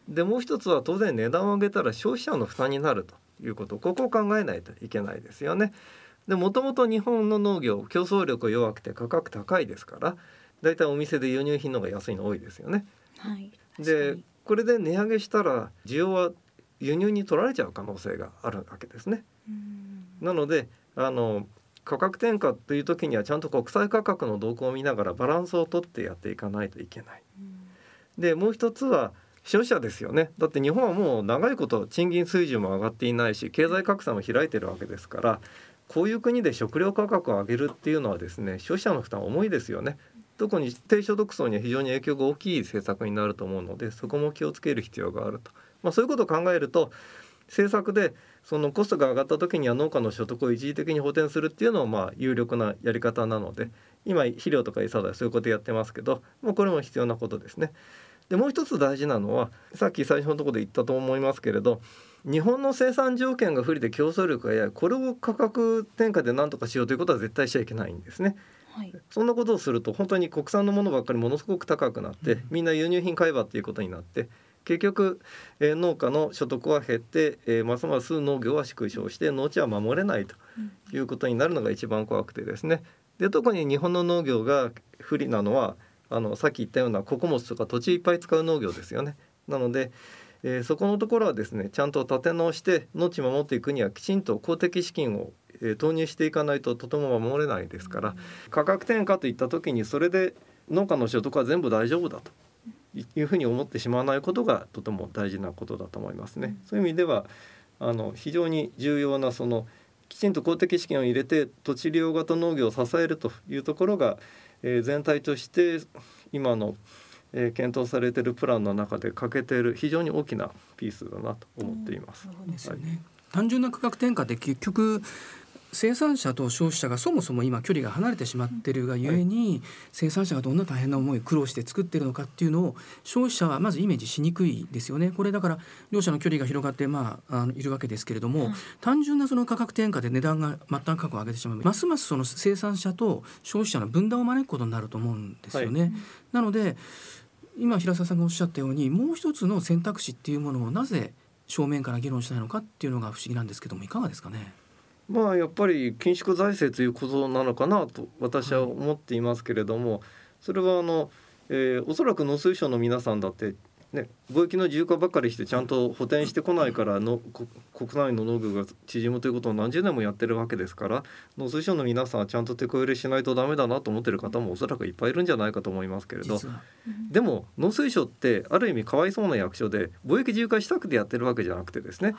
でもう一つは当然値段を上げたら消費者の負担になるということここを考えないといけないですよね。でもともと日本の農業競争力弱くて価格高いですからだいたいお店で輸入品の方が安いの多いですよね。はい、でこれで値上げしたら需要は輸入に取られちゃう可能性があるわけですね。なのであの価格転嫁という時にはちゃんと国際価格の動向を見ながらバランスをとってやっていかないといけない。でもう一つは消費者ですよねだって日本はもう長いこと賃金水準も上がっていないし経済格差も開いてるわけですからこういう国で食料価格を上げるっていうのはですね消費者の負担重いですよね特に低所得層には非常に影響が大きい政策になると思うのでそこも気をつける必要があると、まあ、そういうことを考えると政策でそのコストが上がった時には農家の所得を一時的に補填するっていうのはまあ有力なやり方なので今肥料とか餌代そういうことやってますけどもうこれも必要なことですね。でもう一つ大事なのはさっき最初のところで言ったと思いますけれど日本の生産条件が不利で競争力がやこれを価格転嫁で何とかしようということは絶対しちゃいけないんですね。はい、そんなことをすると本当に国産のものばっかりものすごく高くなって、みんな輸入品買えばっていうことになって結局、えー、農家の所得は減って、えー、ますます農業は縮小して農地は守れないということになるのが一番怖くてですね。で特に日本の農業が不利なのはあのさっき言ったような穀物とか土地いっぱい使う農業ですよね。なのでえー、そこのところはですねちゃんと立て直して農地守っていくにはきちんと公的資金をえ投入していかないととても守れないですから価格転嫁といった時にそれで農家の所得は全部大丈夫だというふうに思ってしまわないことがとても大事なことだと思いますね。そういう意味ではあの非常に重要なそのきちんと公的資金を入れて土地利用型農業を支えるというところが、えー、全体として今の、えー、検討されているプランの中で欠けている非常に大きなピースだなと思っています。ですよね、単純な価格転嫁って結局生産者と消費者がそもそも今距離が離れてしまってるがゆえに、生産者がどんな大変な思い苦労して作ってるのかっていうのを消費者はまずイメージしにくいですよね。これだから両者の距離が広がってまああのいるわけですけれども、単純なその価格転嫁で値段が末端価格を上げてしまう。ますますその生産者と消費者の分断を招くことになると思うんですよね。はい、なので今平沢さんがおっしゃったようにもう一つの選択肢っていうものをなぜ正面から議論しないのかっていうのが不思議なんですけどもいかがですかね？まあやっぱり緊縮財政ということなのかなと私は思っていますけれども、それはあの、えー、おそらく農水省の皆さんだってね、貿易の自由化ばっかりしてちゃんと補填してこないからの国内の農業が縮むということを何十年もやってるわけですから農水省の皆さんはちゃんと手こ入れしないとダメだなと思ってる方もおそらくいっぱいいるんじゃないかと思いますけれどでも農水省ってある意味かわいそうな役所で貿易自由化したくてやってるわけじゃなくてですね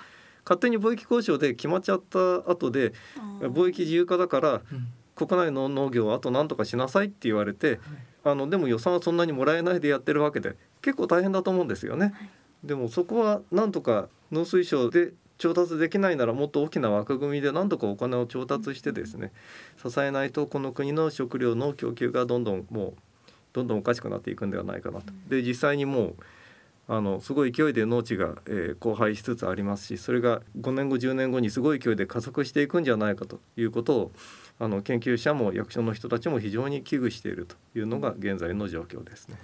勝手に貿易交渉で決まっちゃった後で貿易自由化だから、国内の農業をあと何とかしなさいって言われて、あのでも予算はそんなにもらえないでやってるわけで結構大変だと思うんですよね。でもそこはなんとか農水省で調達できないならもっと大きな枠組みでなんとかお金を調達してですね支えないとこの国の食料の供給がどんどんもうどんどんおかしくなっていくんではないかなと。で実際にもうあのすごい勢いで農地が、えー、荒廃しつつありますしそれが5年後10年後にすごい勢いで加速していくんじゃないかということをあの研究者も役所の人たちも非常に危惧しているというのが現在の状況ですね。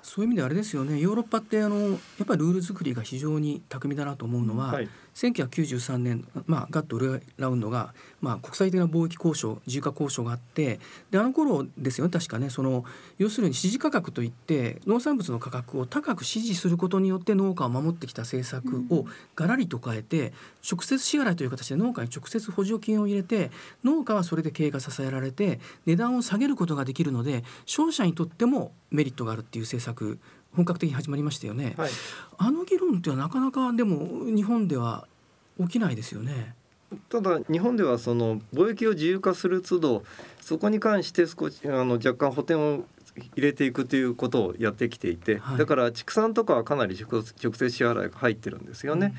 そういう意味であれですよねヨーロッパってあのやっぱりルール作りが非常に巧みだなと思うのは、はい、1993年、まあ、ガットラウンドが、まあ、国際的な貿易交渉自由化交渉があってであの頃ですよね確かねその要するに支持価格といって農産物の価格を高く支持することによって農家を守ってきた政策をがらりと変えて、直接支払いという形で農家に直接補助金を入れて農家はそれで経営が支えられて値段を下げることができるので消費者にとってもメリットがあるっていう政策本格的に始まりましたよね、はい、あの議論ってはなかなかでも日本では起きないですよね。ただ日本ではその貿易を自由化する都度そこに関して少しあの若干補填を入れていくということをやってきていて、はい、だから畜産とかはかなり直接支払いが入ってるんですよね。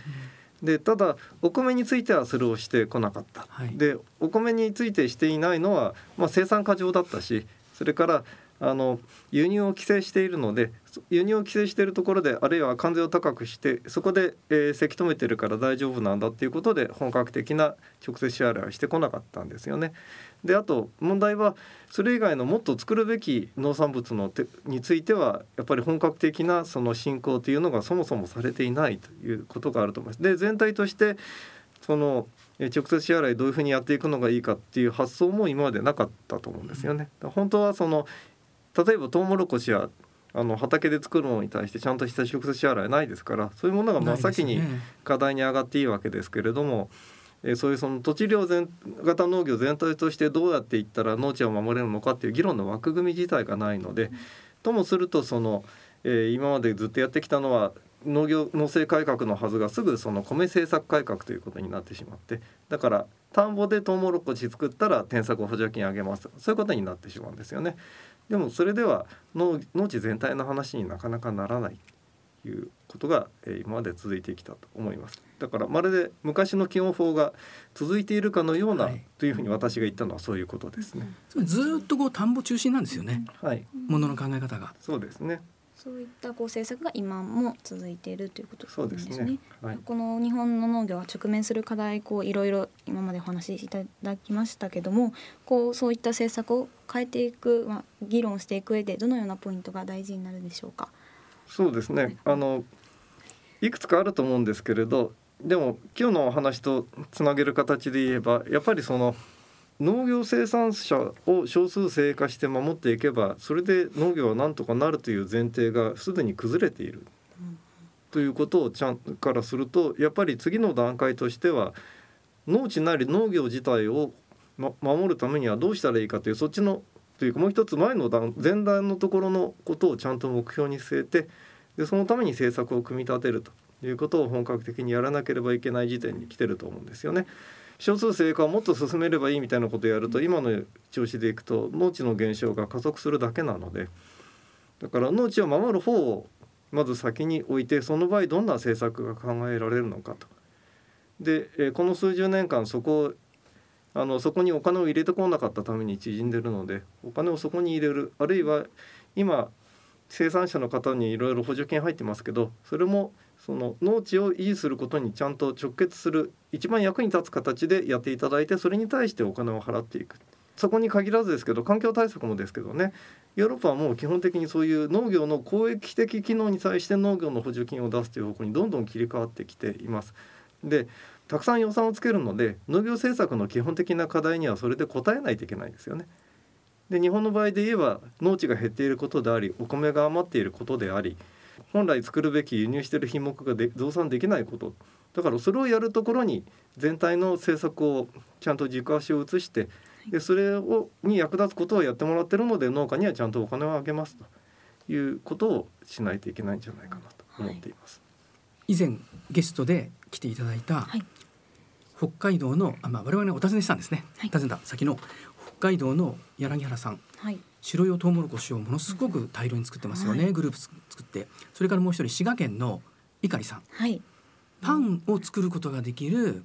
うん、でただお米についてはそれをしてこなかった、はい、でお米についてしていないのは、まあ、生産過剰だったしそれからあの輸入を規制しているので輸入を規制しているところであるいは関税を高くしてそこで、えー、せき止めてるから大丈夫なんだっていうことで本格的な直接支払いはしてこなかったんですよね。であと問題はそれ以外のもっと作るべき農産物のてについてはやっぱり本格的なその進行というのがそもそもされていないということがあると思います。で全体としてその直接支払いどういうふうにやっていくのがいいかっていう発想も今までなかったと思うんですよね。本当はその例えばトウモロコシやあの畑で作るものに対してちゃんとした直接支払いないですからそういうものが真っ先に課題に上がっていいわけですけれども、ね、えそういうその土地量全型農業全体としてどうやっていったら農地を守れるのかっていう議論の枠組み自体がないので、ともするとその、えー、今までずっとやってきたのは農業農政改革のはずがすぐその米政策改革ということになってしまってだから田んぼでトウモロコシ作ったら添削補助金あげますそういうことになってしまうんですよね。でもそれでは農農地全体の話になかなかならないということが、え今まで続いてきたと思いますだからまるで昔の基本法が続いているかのような、はい、というふうに私が言ったのはそういうことですね。ずっとこう田んぼ中心なんですよね。はい。ものの考え方が。そうですね。そういったこう政策が今も続いているということですね。すねはい、この日本の農業は直面する課題こういろいろ今までお話しいただきましたけども、こうそういった政策を変えていく、まあ、議論していく上でどのようなポイントが大事になるでしょうか？そうですね。あのいくつかあると思うんですけれど、でも今日のお話とつなげる形で言えばやっぱりその農業生産者を少数生化して守っていけばそれで農業はなんとかなるという前提がすでに崩れている、ということをちゃんからするとやっぱり次の段階としては農地なり農業自体を、ま、守るためにはどうしたらいいかというそっちのというかもう一つ前の段前段のところのことをちゃんと目標に据えてでそのために政策を組み立てるということを本格的にやらなければいけない時点に来てると思うんですよね。少数生化をもっと進めればいいみたいなことをやると今の調子でいくと農地の減少が加速するだけなので。だから農地を守る方をまず先に置いてその場合どんな政策が考えられるのかと。でこの数十年間そこをあのそこにお金を入れてこなかったために縮んでるのでお金をそこに入れる。あるいは今生産者の方にいろいろ補助金入ってますけどそれもその農地を維持することにちゃんと直結する一番役に立つ形でやっていただいてそれに対してお金を払っていくそこに限らずですけど環境対策もですけどねヨーロッパはもう基本的にそういう農業の公益的機能に対して農業の補助金を出すという方向にどんどん切り替わってきています。でたくさん予算をつけるので農業政策の基本的な課題にはそれで応えないといけないですよね。で日本の場合で言えば農地が減っていることでありお米が余っていることであり本来作るべき輸入している品目がで増産できないこと。だからそれをやるところに全体の政策をちゃんと軸足を移してでそれをに役立つことをやってもらってるので農家にはちゃんとお金をあげますということをしないといけないんじゃないかなと思っています。はい、以前ゲストで来ていただいた、はい、北海道のあまあ我々お尋ねしたんですね、はい、尋ねた先の北海道の柳原さん、はい、白用トウモロコシをものすごく大量に作ってますよね、はい、グループ作って。それからもう一人滋賀県の碇さん、はい、パンを作ることができる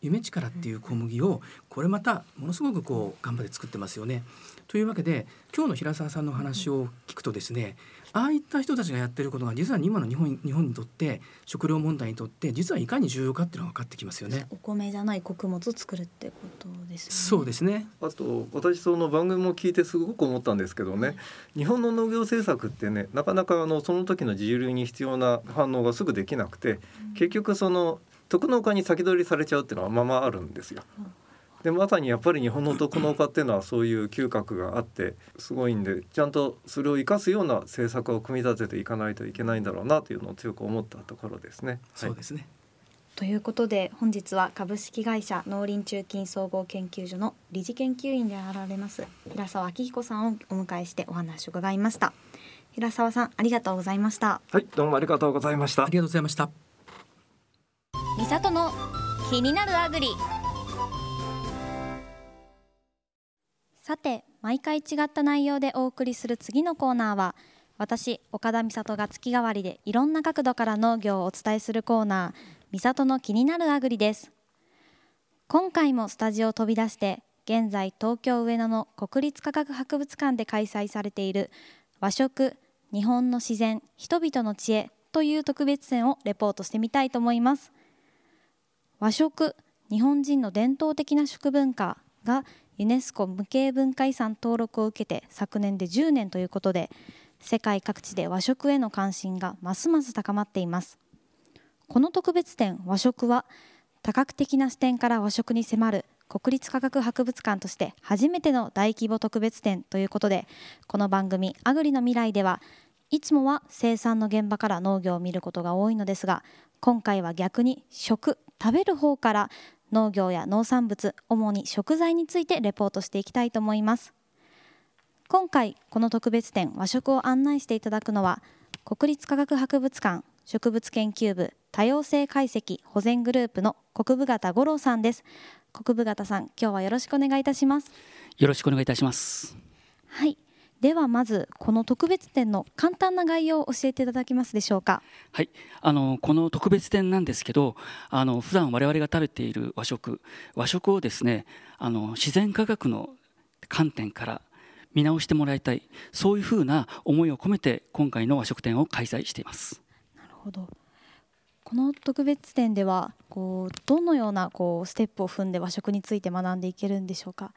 夢力っていう小麦をこれまたものすごくこう頑張って作ってますよね。というわけで今日の平沢さんの話を聞くとですねああいった人たちがやってることが実は今の日本日本にとって食料問題にとって実はいかに重要かっていうのが分かってきますよね。お米じゃない穀物を作るってことですよね。そうですね。あと私その番組も聞いてすごく思ったんですけどね、日本の農業政策ってねなかなかあのその時の自由流に必要な反応がすぐできなくて、結局その特農家に先取りされちゃうっていうのはままあるんですよ。でまさにやっぱり日本の特農家っていうのはそういう嗅覚があってすごいんでちゃんとそれを生かすような政策を組み立てていかないといけないんだろうなというのを強く思ったところですね。そうですね、ということで本日は株式会社農林中金総合研究所の理事研究員であられます平沢明彦さんをお迎えしてお話を伺いました。平沢さんありがとうございました。はいどうもありがとうございました。ありがとうございました。三里の気になるアグリさて毎回違った内容でお送りする次のコーナーは私岡田美里が月替わりでいろんな角度から農業をお伝えするコーナー「美里の気になるアグリ」です。今回もスタジオを飛び出して現在東京上野の国立科学博物館で開催されている和食日本の自然人々の知恵という特別展をレポートしてみたいと思います。和食日本人の伝統的な食文化がユネスコ無形文化遺産登録を受けて昨年で10年ということで世界各地で和食への関心がますます高まっています。この特別展和食は多角的な視点から和食に迫る国立科学博物館として初めての大規模特別展ということでこの番組「アグリの未来」ではいつもは生産の現場から農業を見ることが多いのですが今回は逆に食食べる方から農業や農産物主に食材についてレポートしていきたいと思います。今回この特別展和食を案内していただくのは国立科学博物館植物研究部多様性解析保全グループの国部型五郎さんです。国部型さん今日はよろしくお願いいたします。よろしくお願いいたします。はいではまずこの特別展の簡単な概要を教えていただけますでしょうか。はい。あのこの特別展なんですけどあの普段我々が食べている和食和食をですねあの自然科学の観点から見直してもらいたいそういうふうな思いを込めて今回の和食展を開催しています。なるほど。この特別展ではこうどのようなこうステップを踏んで和食について学んでいけるんでしょうか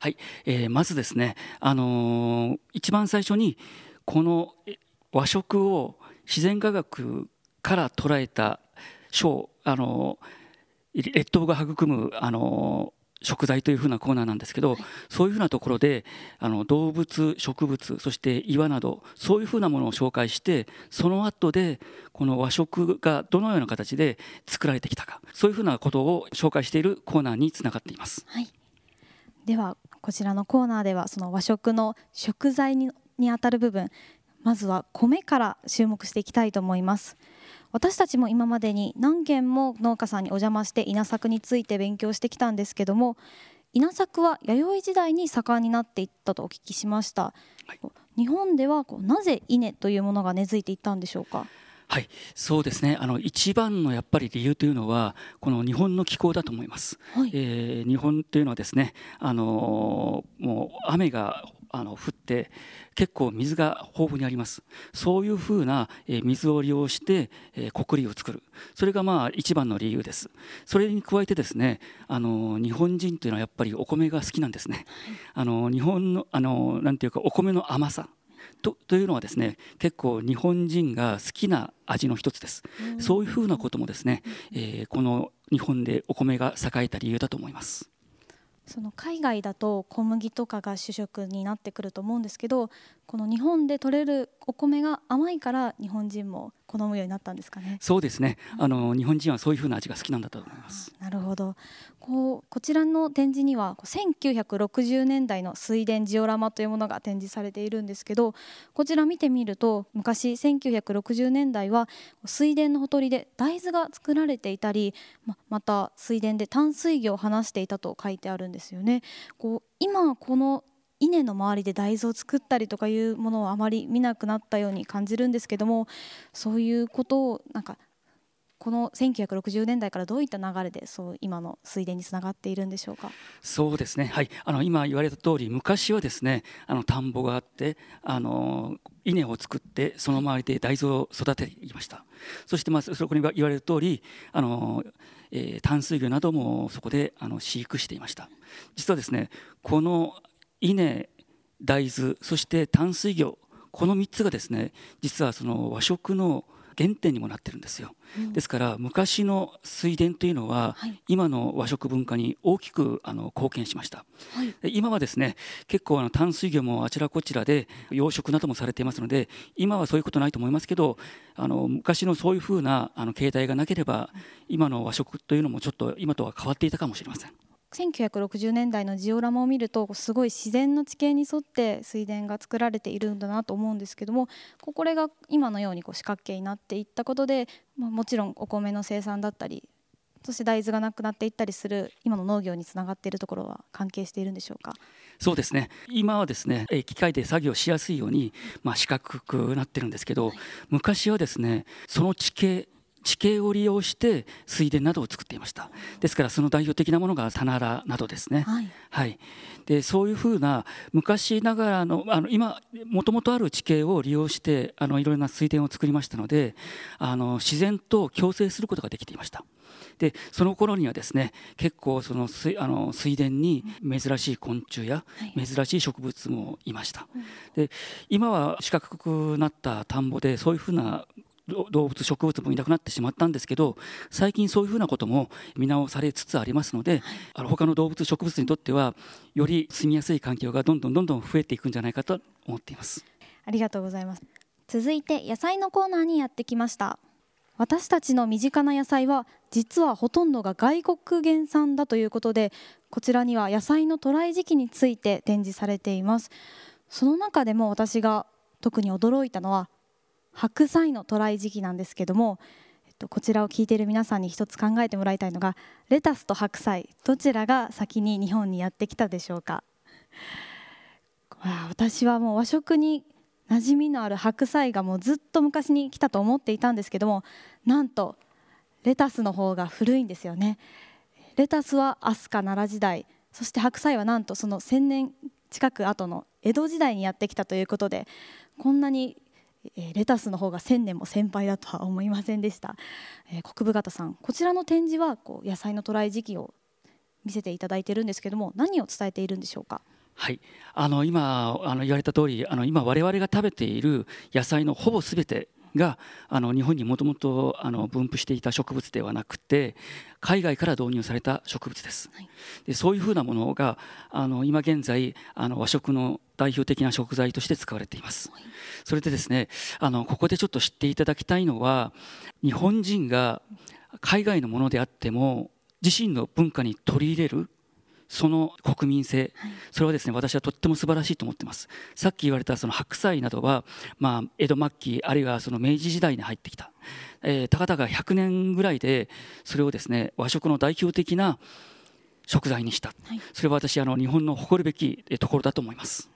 はい、えー、まずですね、あのー、一番最初にこの和食を自然科学から捉えた章、あのー、列島が育む、あの食材というふうなコーナーなんですけど、はい、そういうふうなところであの動物植物そして岩などそういうふうなものを紹介してその後でこの和食がどのような形で作られてきたかそういうふうなことを紹介しているコーナーにつながっています。はい、ではこちらのコーナーではその和食の食材ににあたる部分まずは米から注目していきたいと思います。私たちも今までに何軒も農家さんにお邪魔して稲作について勉強してきたんですけども稲作は弥生時代に盛んになっていったとお聞きしました、はい、日本ではこうなぜ稲というものが根付いていったんでしょうか？はい、そうですね。あの一番のやっぱり理由というのはこの日本の気候だと思います。はい、えー、日本というのはですね、あのもう雨があの降って結構水が豊富にあります。そういうふうな、え水を利用して、え国利を作る。それがまあ一番の理由です。それに加えてですねあの日本人というのはやっぱりお米が好きなんですね、あの日本のあのなんていうかお米の甘さとというのはですね結構日本人が好きな味の一つです、そういうふうなこともですね、えー、この日本でお米が栄えた理由だと思いますその海外だと小麦とかが主食になってくると思うんですけどこの日本で取れるお米が甘いから日本人も好むようになったんですかね？そうですね。あの日本人はそういう風な味が好きなんだと思います。なるほど。こうこちらの展示には1960年代の水田ジオラマというものが展示されているんですけど、こちら見てみると昔1960年代は水田のほとりで大豆が作られていたり、ままた水田で淡水魚を放していたと書いてあるんですよね。こう今この稲の周りで大豆を作ったりとかいうものをあまり見なくなったように感じるんですけどもそういうことをなんかこの1960年代からどういった流れでそう今の水田につながっているんでしょうか？そうですね、はい、あの今言われた通り昔はですねあの田んぼがあってあの稲を作ってその周りで大豆を育てていました。そしてまあそこに言われる通りあの、えー、淡水魚などもそこであの飼育していました。実はですねこの稲大豆そして淡水魚この3つがですね実はその和食の原点にもなってるんですよ、うん、ですから昔の水田というのは、はい、今の和食文化に大きくあの貢献しました、はい、今はですね結構あの淡水魚もあちらこちらで養殖などもされていますので今はそういうことないと思いますけどあの昔のそういうふうなあの形態がなければ今の和食というのもちょっと今とは変わっていたかもしれません。1960年代のジオラマを見るとすごい自然の地形に沿って水田が作られているんだなと思うんですけどもこれが今のようにこう四角形になっていったことで、まあ、もちろんお米の生産だったりそして大豆がなくなっていったりする今の農業につながっているところは関係しているんでしょうか？そうですね。今はですね機械で作業しやすいように、まあ、四角くなってるんですけど、はい、昔はですねその地形地形を利用して水田などを作っていました。ですからその代表的なものが棚原などですね、はい、はい、でそういうふうな昔ながらのあの今もともとある地形を利用してあのいろいろな水田を作りましたのであの自然と共生することができていました。でその頃にはですね結構その水あの水田に珍しい昆虫や珍しい植物もいました、で今は四角くなった田んぼでそういうふうな動物植物もいなくなってしまったんですけど最近そういうふうなことも見直されつつありますので、はい、他の動物植物にとってはより住みやすい環境がどんどんどんどん増えていくんじゃないかと思っています。ありがとうございます。続いて野菜のコーナーにやってきました。私たちの身近な野菜は実はほとんどが外国原産だということでこちらには野菜の渡来時期について展示されています。その中でも私が特に驚いたのは白菜の渡来時期なんですけども、えっと、こちらを聞いている皆さんに一つ考えてもらいたいのがレタスと白菜どちらが先に日本にやってきたでしょうか？私はもう和食に馴染みのある白菜がもうずっと昔に来たと思っていたんですけどもなんとレタスの方が古いんですよね。レタスは飛鳥奈良時代そして白菜はなんとその1000年近く後の江戸時代にやってきたということでこんなにえレタスの方が1000年も先輩だとは思いませんでした、えー、国分方さんこちらの展示はこう野菜の渡来時期を見せていただいているんですけども何を伝えているんでしょうか？はい、あの今あの言われた通りあの今我々が食べている野菜のほぼすべてがあの日本にもともと分布していた植物ではなくて海外から導入された植物です。はい、でそういうふうなものがあの今現在あの和食の代表的な食材として使われています。はい、それでですねあのここでちょっと知っていただきたいのは日本人が海外のものであっても自身の文化に取り入れるその国民性、それはですね私はとっても素晴らしいと思ってます。さっき言われたその白菜などは、まあ、江戸末期あるいはその明治時代に入ってきた、えー、たかだか100年ぐらいでそれをですね和食の代表的な食材にした、はい、それは私あの日本の誇るべきところだと思います。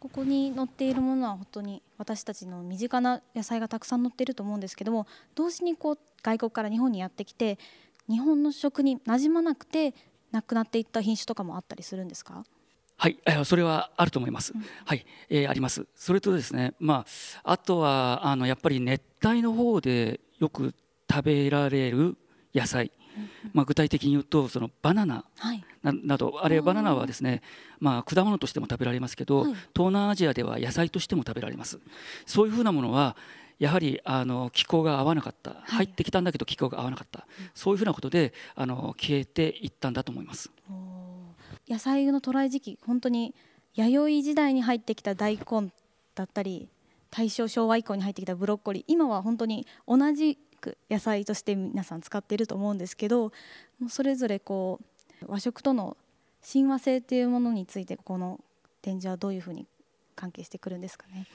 ここに載っているものは本当に私たちの身近な野菜がたくさん載っていると思うんですけども同時にこう外国から日本にやってきて日本の食に馴染まなくてなくなっていった品種とかもあったりするんですか？はい、それはあると思います。うん、はい、えー、あります。それとですね、まあ、あとはあのやっぱり熱帯の方でよく食べられる野菜、まあ、具体的に言うとそのバナナな,、などあれバナナはですね、まあ、果物としても食べられますけど、はい、東南アジアでは野菜としても食べられます。そういうふうなものはやはりあの気候が合わなかった、入ってきたんだけど気候が合わなかった、そういうふうなことであの消えていったんだと思います。野菜の渡来時期本当に弥生時代に入ってきた大根だったり大正昭和以降に入ってきたブロッコリー今は本当に同じく野菜として皆さん使っていると思うんですけどそれぞれこう和食との親和性というものについてこの展示はどういうふうに関係してくるんですかね？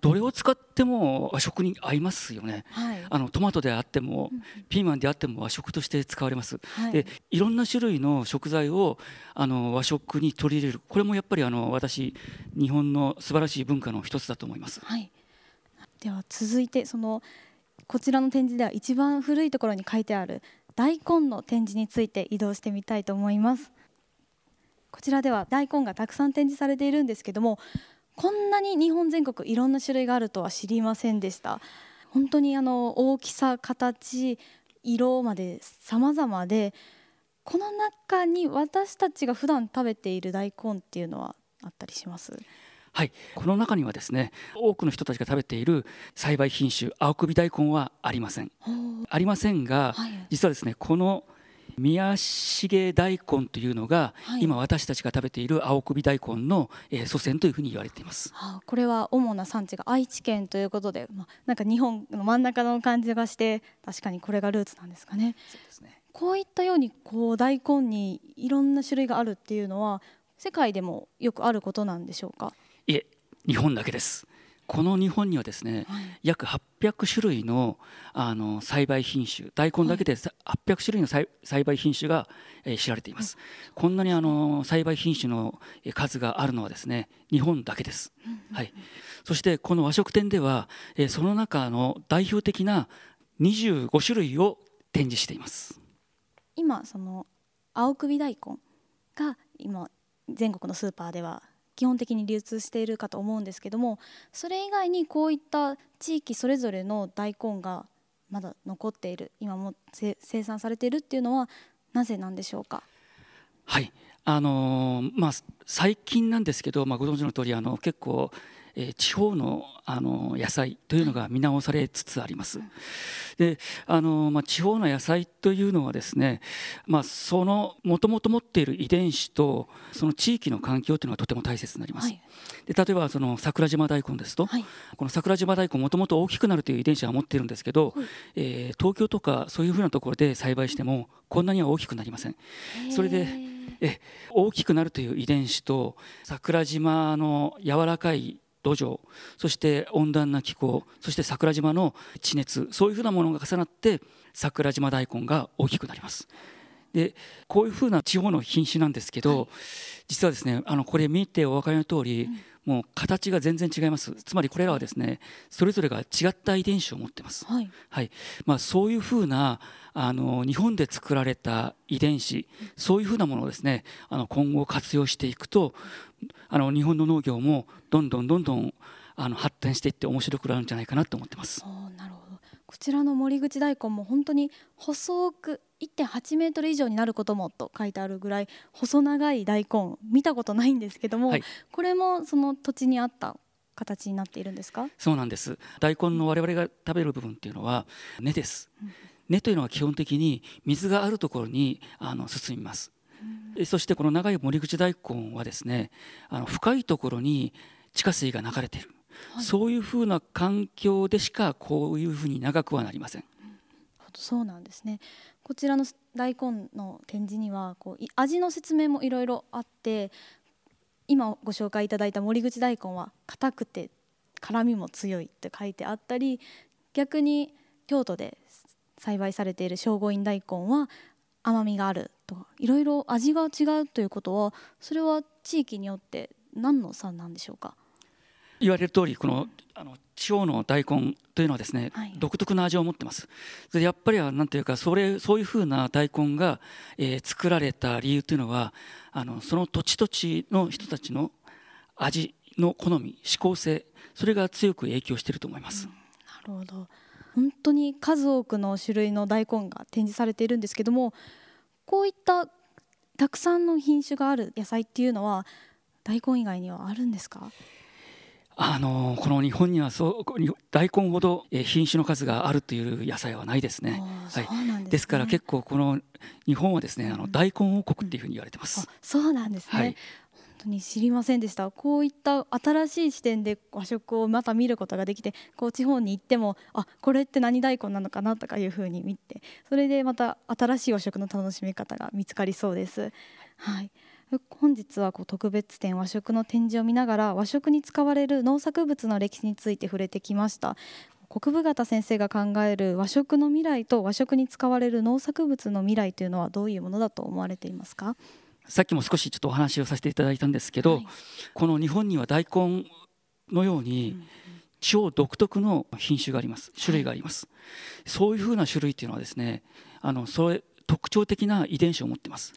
どれを使っても和食に合いますよね、はい、あのトマトであってもピーマンであっても和食として使われます、はい、でいろんな種類の食材をあの和食に取り入れる。これもやっぱりあの私日本の素晴らしい文化の一つだと思います、はい、では続いてそのこちらの展示では一番古いところに書いてある大根の展示について移動してみたいと思います。こちらでは大根がたくさん展示されているんですけどもこんなに日本全国いろんな種類があるとは知りませんでした。本当にあの大きさ形色まで様々でこの中に私たちが普段食べている大根っていうのはあったりします？はい。この中にはですね多くの人たちが食べている栽培品種青首大根はありません。ありませんが、はい、実はですねこの宮重大根というのが、はい、今私たちが食べている青首大根の、えー、祖先というふうに言われています、はあ、これは主な産地が愛知県ということで、まあ、なんか日本の真ん中の感じがして確かにこれがルーツなんですかね。そうですね。こういったようにこう大根にいろんな種類があるっていうのは世界でもよくあることなんでしょうか？いえ日本だけですこの日本にはですね、はい、約800種類のあの栽培品種大根だけで800種類の栽培品種が、えー、知られています、はい、こんなにあの栽培品種の数があるのはですね日本だけです、はい、そしてこの和食店では、えー、その中の代表的な25種類を展示しています。今その青首大根が今全国のスーパーでは基本的に流通しているかと思うんですけどもそれ以外にこういった地域それぞれの大根がまだ残っている今も生産されているっていうのはなぜなんでしょうか？はい。あのー、まあ、最近なんですけど、まあ、ご存知の通りあり結構え地方のあの野菜というのが見直されつつあります。であの、まあ、地方の野菜というのはですね、まあ、そのもともと持っている遺伝子とその地域の環境というのがとても大切になります。はい、で例えばその桜島大根ですと、はい、この桜島大根もともと大きくなるという遺伝子は持っているんですけど、はい、えー、東京とかそういうふうなところで栽培してもこんなには大きくなりません。それでえ大きくなるという遺伝子と桜島の柔らかい土壌そして温暖な気候そして桜島の地熱そういうふうなものが重なって桜島大根が大きくなります。でこういうふうな地方の品種なんですけど、はい、実はですねあのこれ見てお分かりの通り、うん、もう形が全然違います。つまりこれらはですねそれぞれが違った遺伝子を持ってます、はい、はい、まあ、そういうふうなあの日本で作られた遺伝子、うん、そういうふうなものをですねあの今後活用していくとあの日本の農業もどんどんどんどんあの発展していって面白くなるんじゃないかなと思ってます。なるほどこちらの森口大根も本当に細く1.8メートル以上になることもと書いてあるぐらい細長い大根見たことないんですけども、はい、これもその土地に合った形になっているんですか？そうなんです。大根の我々が食べる部分っていうのは根です、うん、根というのは基本的に水があるところにあの進みます。そしてこの長い森口大根はですねあの深いところに地下水が流れている、はい、そういうふうな環境でしかこういうふうに長くはなりません。そうなんですね。こちらの大根の展示にはこう味の説明もいろいろあって今ご紹介いただいた森口大根は硬くて辛みも強いって書いてあったり逆に京都で栽培されている聖護院大根は甘みがあるとかいろいろ味が違うということはそれは地域によって何の差なんでしょうか？言われる通りこのあの地方の大根というのはですね、はい、独特な味を持ってます。でやっぱりはなんていうかそれそういうふうな大根が、えー、作られた理由というのはあのその土地土地の人たちの味の好み指向性それが強く影響していると思います、うん、なるほど。本当に数多くの種類の大根が展示されているんですけどもこういったたくさんの品種がある野菜っていうのは大根以外にはあるんですか？あのこの日本にはそう大根ほど品種の数があるという野菜はないですね。はい、ですから結構この日本はですねあの大根王国っていうふうに言われてます。うん、そうなんですね。はい、当に知りませんでしたこういった新しい視点で和食をまた見ることができてこう地方に行ってもあこれって何大根なのかなとかいうふうに見てそれでまた新しい和食の楽しみ方が見つかりそうです。はい本日はこう特別展和食の展示を見ながら和食に使われる農作物の歴史について触れてきました。国分方先生が考える和食の未来と和食に使われる農作物の未来というのはどういうものだと思われていますか？さっきも少しちょっとお話をさせていただいたんですけど、はい、この日本には大根のように地方独特の品種があります。種類があります、そういうふうな種類っていうのはですねあのそれ特徴的な遺伝子を持っています、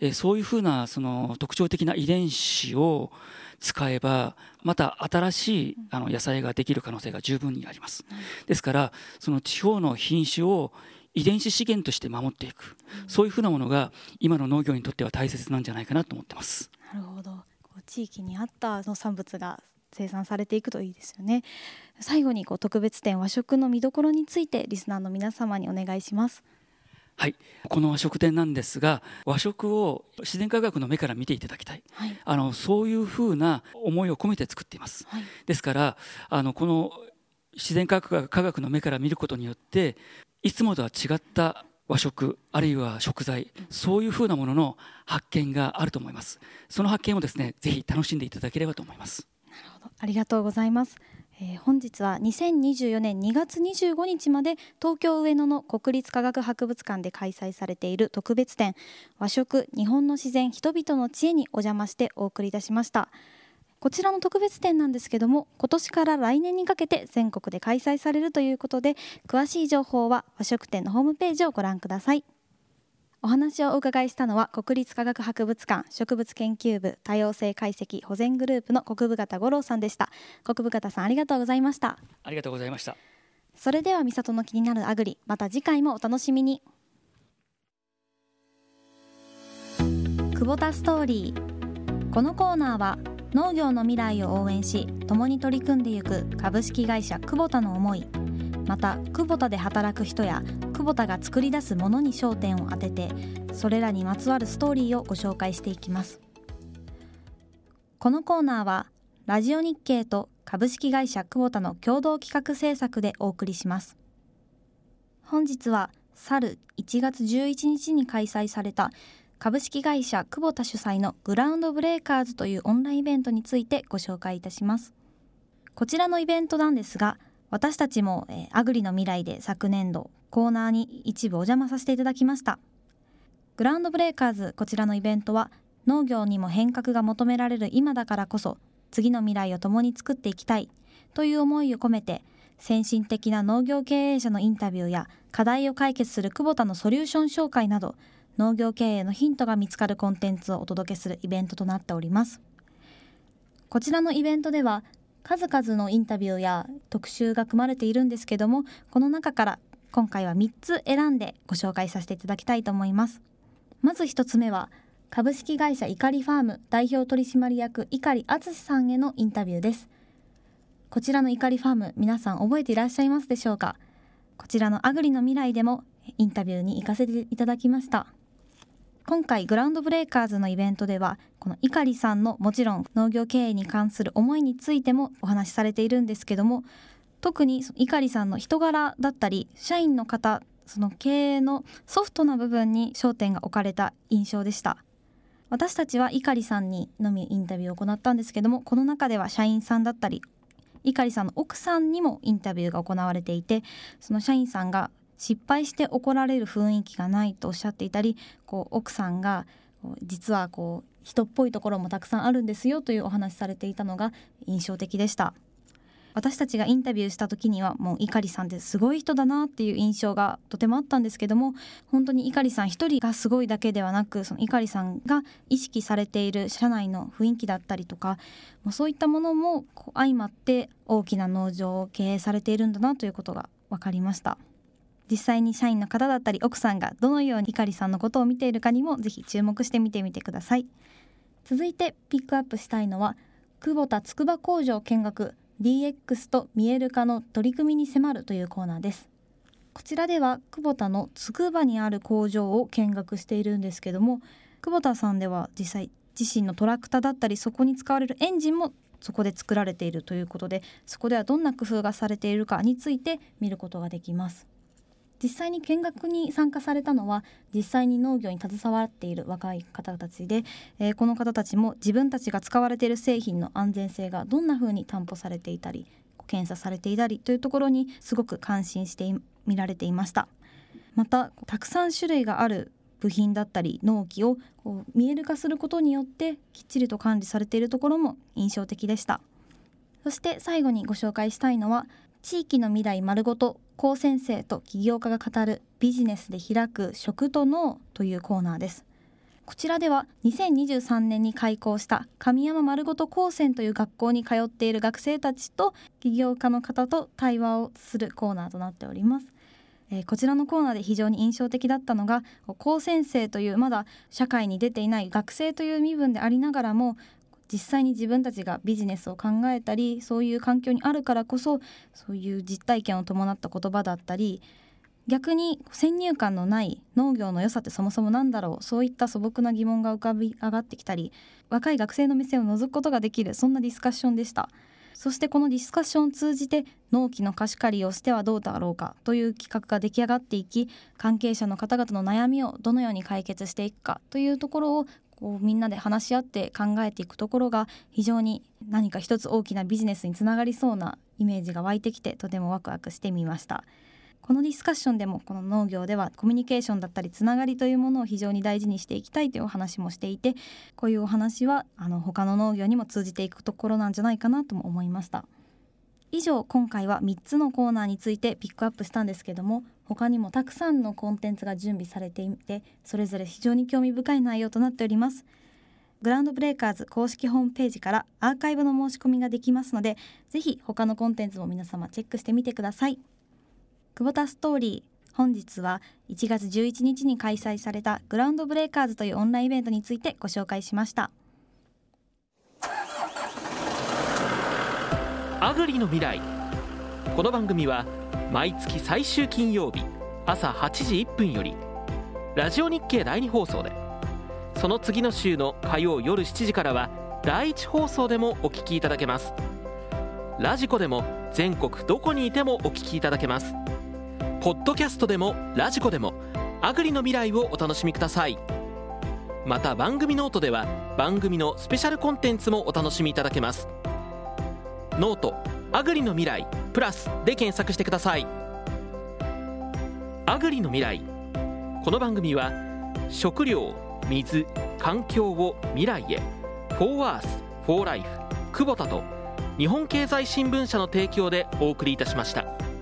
えそういうふうなその特徴的な遺伝子を使えばまた新しいあの野菜ができる可能性が十分にあります。ですからその地方の品種を遺伝子資源として守っていく、そういうふうなものが今の農業にとっては大切なんじゃないかなと思ってます。なるほど。地域に合った農産物が生産されていくといいですよね。最後にこう特別展和食の見どころについてリスナーの皆様にお願いします。はい。この和食店なんですが和食を自然科学の目から見ていただきたい、はい、あのそういうふうな思いを込めて作っています、はい、ですからあのこの自然科学科学の目から見ることによっていつもとは違った和食あるいは食材そういうふうなものの発見があると思います。その発見をですねぜひ楽しんでいただければと思います。なるほど。ありがとうございますえー、本日は2024年2月25日まで東京上野の国立科学博物館で開催されている特別展和食日本の自然人々の知恵にお邪魔してお送りいたしました。こちらの特別展なんですけども今年から来年にかけて全国で開催されるということで詳しい情報は和食店のホームページをご覧ください。お話をお伺いしたのは国立科学博物館植物研究部多様性解析保全グループの国部方五郎さんでした。国部方さんありがとうございました。ありがとうございました。それでは三里の気になるアグリまた次回もお楽しみに。久保田ストーリー。このコーナーは農業の未来を応援し共に取り組んでいく株式会社久保田の思いまた久保田で働く人や久保田が作り出すものに焦点を当ててそれらにまつわるストーリーをご紹介していきます。このコーナーはラジオ日経と株式会社久保田の共同企画制作でお送りします。本日は去る1月11日に開催された株式会社久保田主催のグラウンドブレーカーズというオンラインイベントについてご紹介いたします。こちらのイベントなんですが私たちも、えー、アグリの未来で昨年度コーナーに一部お邪魔させていただきました。グラウンドブレーカーズこちらのイベントは農業にも変革が求められる今だからこそ次の未来を共に作っていきたいという思いを込めて先進的な農業経営者のインタビューや課題を解決する久保田のソリューション紹介など農業経営のヒントが見つかるコンテンツをお届けするイベントとなっております。こちらのイベントでは数々のインタビューや特集が組まれているんですけどもこの中から今回は3つ選んでご紹介させていただきたいと思います。まず1つ目は株式会社いかりファーム代表取締役碇敦さんへのインタビューです。こちらのいかりファーム皆さん覚えていらっしゃいますでしょうか？こちらのアグリの未来でもインタビューに行かせていただきました。今回グラウンドブレーカーズのイベントではこの碇さんのもちろん農業経営に関する思いについてもお話しされているんですけども特に碇さんの人柄だったり社員の方その経営のソフトな部分に焦点が置かれた印象でした。私たちは碇さんにのみインタビューを行ったんですけどもこの中では社員さんだったり碇さんの奥さんにもインタビューが行われていてその社員さんが失敗して怒られる雰囲気がないとおっしゃっていたりこう奥さんが実はこう人っぽいところもたくさんあるんですよというお話されていたのが印象的でした私たちがインタビューした時にはもう碇さんってすごい人だなっていう印象がとてもあったんですけども本当に碇さん一人がすごいだけではなくその碇さんが意識されている社内の雰囲気だったりとかもうそういったものも相まって大きな農場を経営されているんだなということが分かりました。実際に社員の方だったり奥さんがどのように碇さんのことを見ているかにもぜひ注目して見てみてください。続いてピックアップしたいのは久保田筑波工場見学 DX と見える化の取り組みに迫るというコーナーです。こちらでは久保田の筑波にある工場を見学しているんですけども久保田さんでは実際自身のトラクターだったりそこに使われるエンジンもそこで作られているということでそこではどんな工夫がされているかについて見ることができます。実際に見学に参加されたのは実際に農業に携わっている若い方たちで、えー、この方たちも自分たちが使われている製品の安全性がどんな風に担保されていたり検査されていたりというところにすごく感心して見られていました。またたくさん種類がある部品だったり納期をこう見える化することによってきっちりと管理されているところも印象的でした。そして最後にご紹介したいのは地域の未来丸ごと高専生と起業家が語るビジネスで開く食と脳というコーナーです。こちらでは2023年に開校した神山丸ごと高専という学校に通っている学生たちと起業家の方と対話をするコーナーとなっております。えー、こちらのコーナーで非常に印象的だったのが高専生というまだ社会に出ていない学生という身分でありながらも実際に自分たちがビジネスを考えたりそういう環境にあるからこそそういう実体験を伴った言葉だったり逆に先入観のない農業の良さってそもそもなんだろうそういった素朴な疑問が浮かび上がってきたり若い学生の目線を覗くことができるそんなディスカッションでした。そしてこのディスカッションを通じて納期の貸し借りをしてはどうだろうかという企画が出来上がっていき関係者の方々の悩みをどのように解決していくかというところをこうみんなで話し合って考えていくところが非常に何か一つ大きなビジネスにつながりそうなイメージが湧いてきてとてもワクワクしてみました。このディスカッションでもこの農業ではコミュニケーションだったりつながりというものを非常に大事にしていきたいというお話もしていてこういうお話はあの他の農業にも通じていくところなんじゃないかなとも思いました以上今回は3つのコーナーについてピックアップしたんですけども他にもたくさんのコンテンツが準備されていてそれぞれ非常に興味深い内容となっております。グラウンドブレイカーズ公式ホームページからアーカイブの申し込みができますのでぜひ他のコンテンツも皆様チェックしてみてください。久保田ストーリー本日は1月11日に開催されたグラウンドブレイカーズというオンラインイベントについてご紹介しました。アグリの未来。この番組は毎月最終金曜日朝8時1分よりラジオ日経第2放送でその次の週の火曜夜7時からは第1放送でもお聞きいただけます。ラジコでも全国どこにいてもお聞きいただけます。ポッドキャストでもラジコでもアグリの未来をお楽しみください。また番組ノートでは番組のスペシャルコンテンツもお楽しみいただけます。ノートアグリの未来プラスで検索してくださいアグリの未来この番組は食料水環境を未来へフォーワースフォーライフ久保田と日本経済新聞社の提供でお送りいたしました。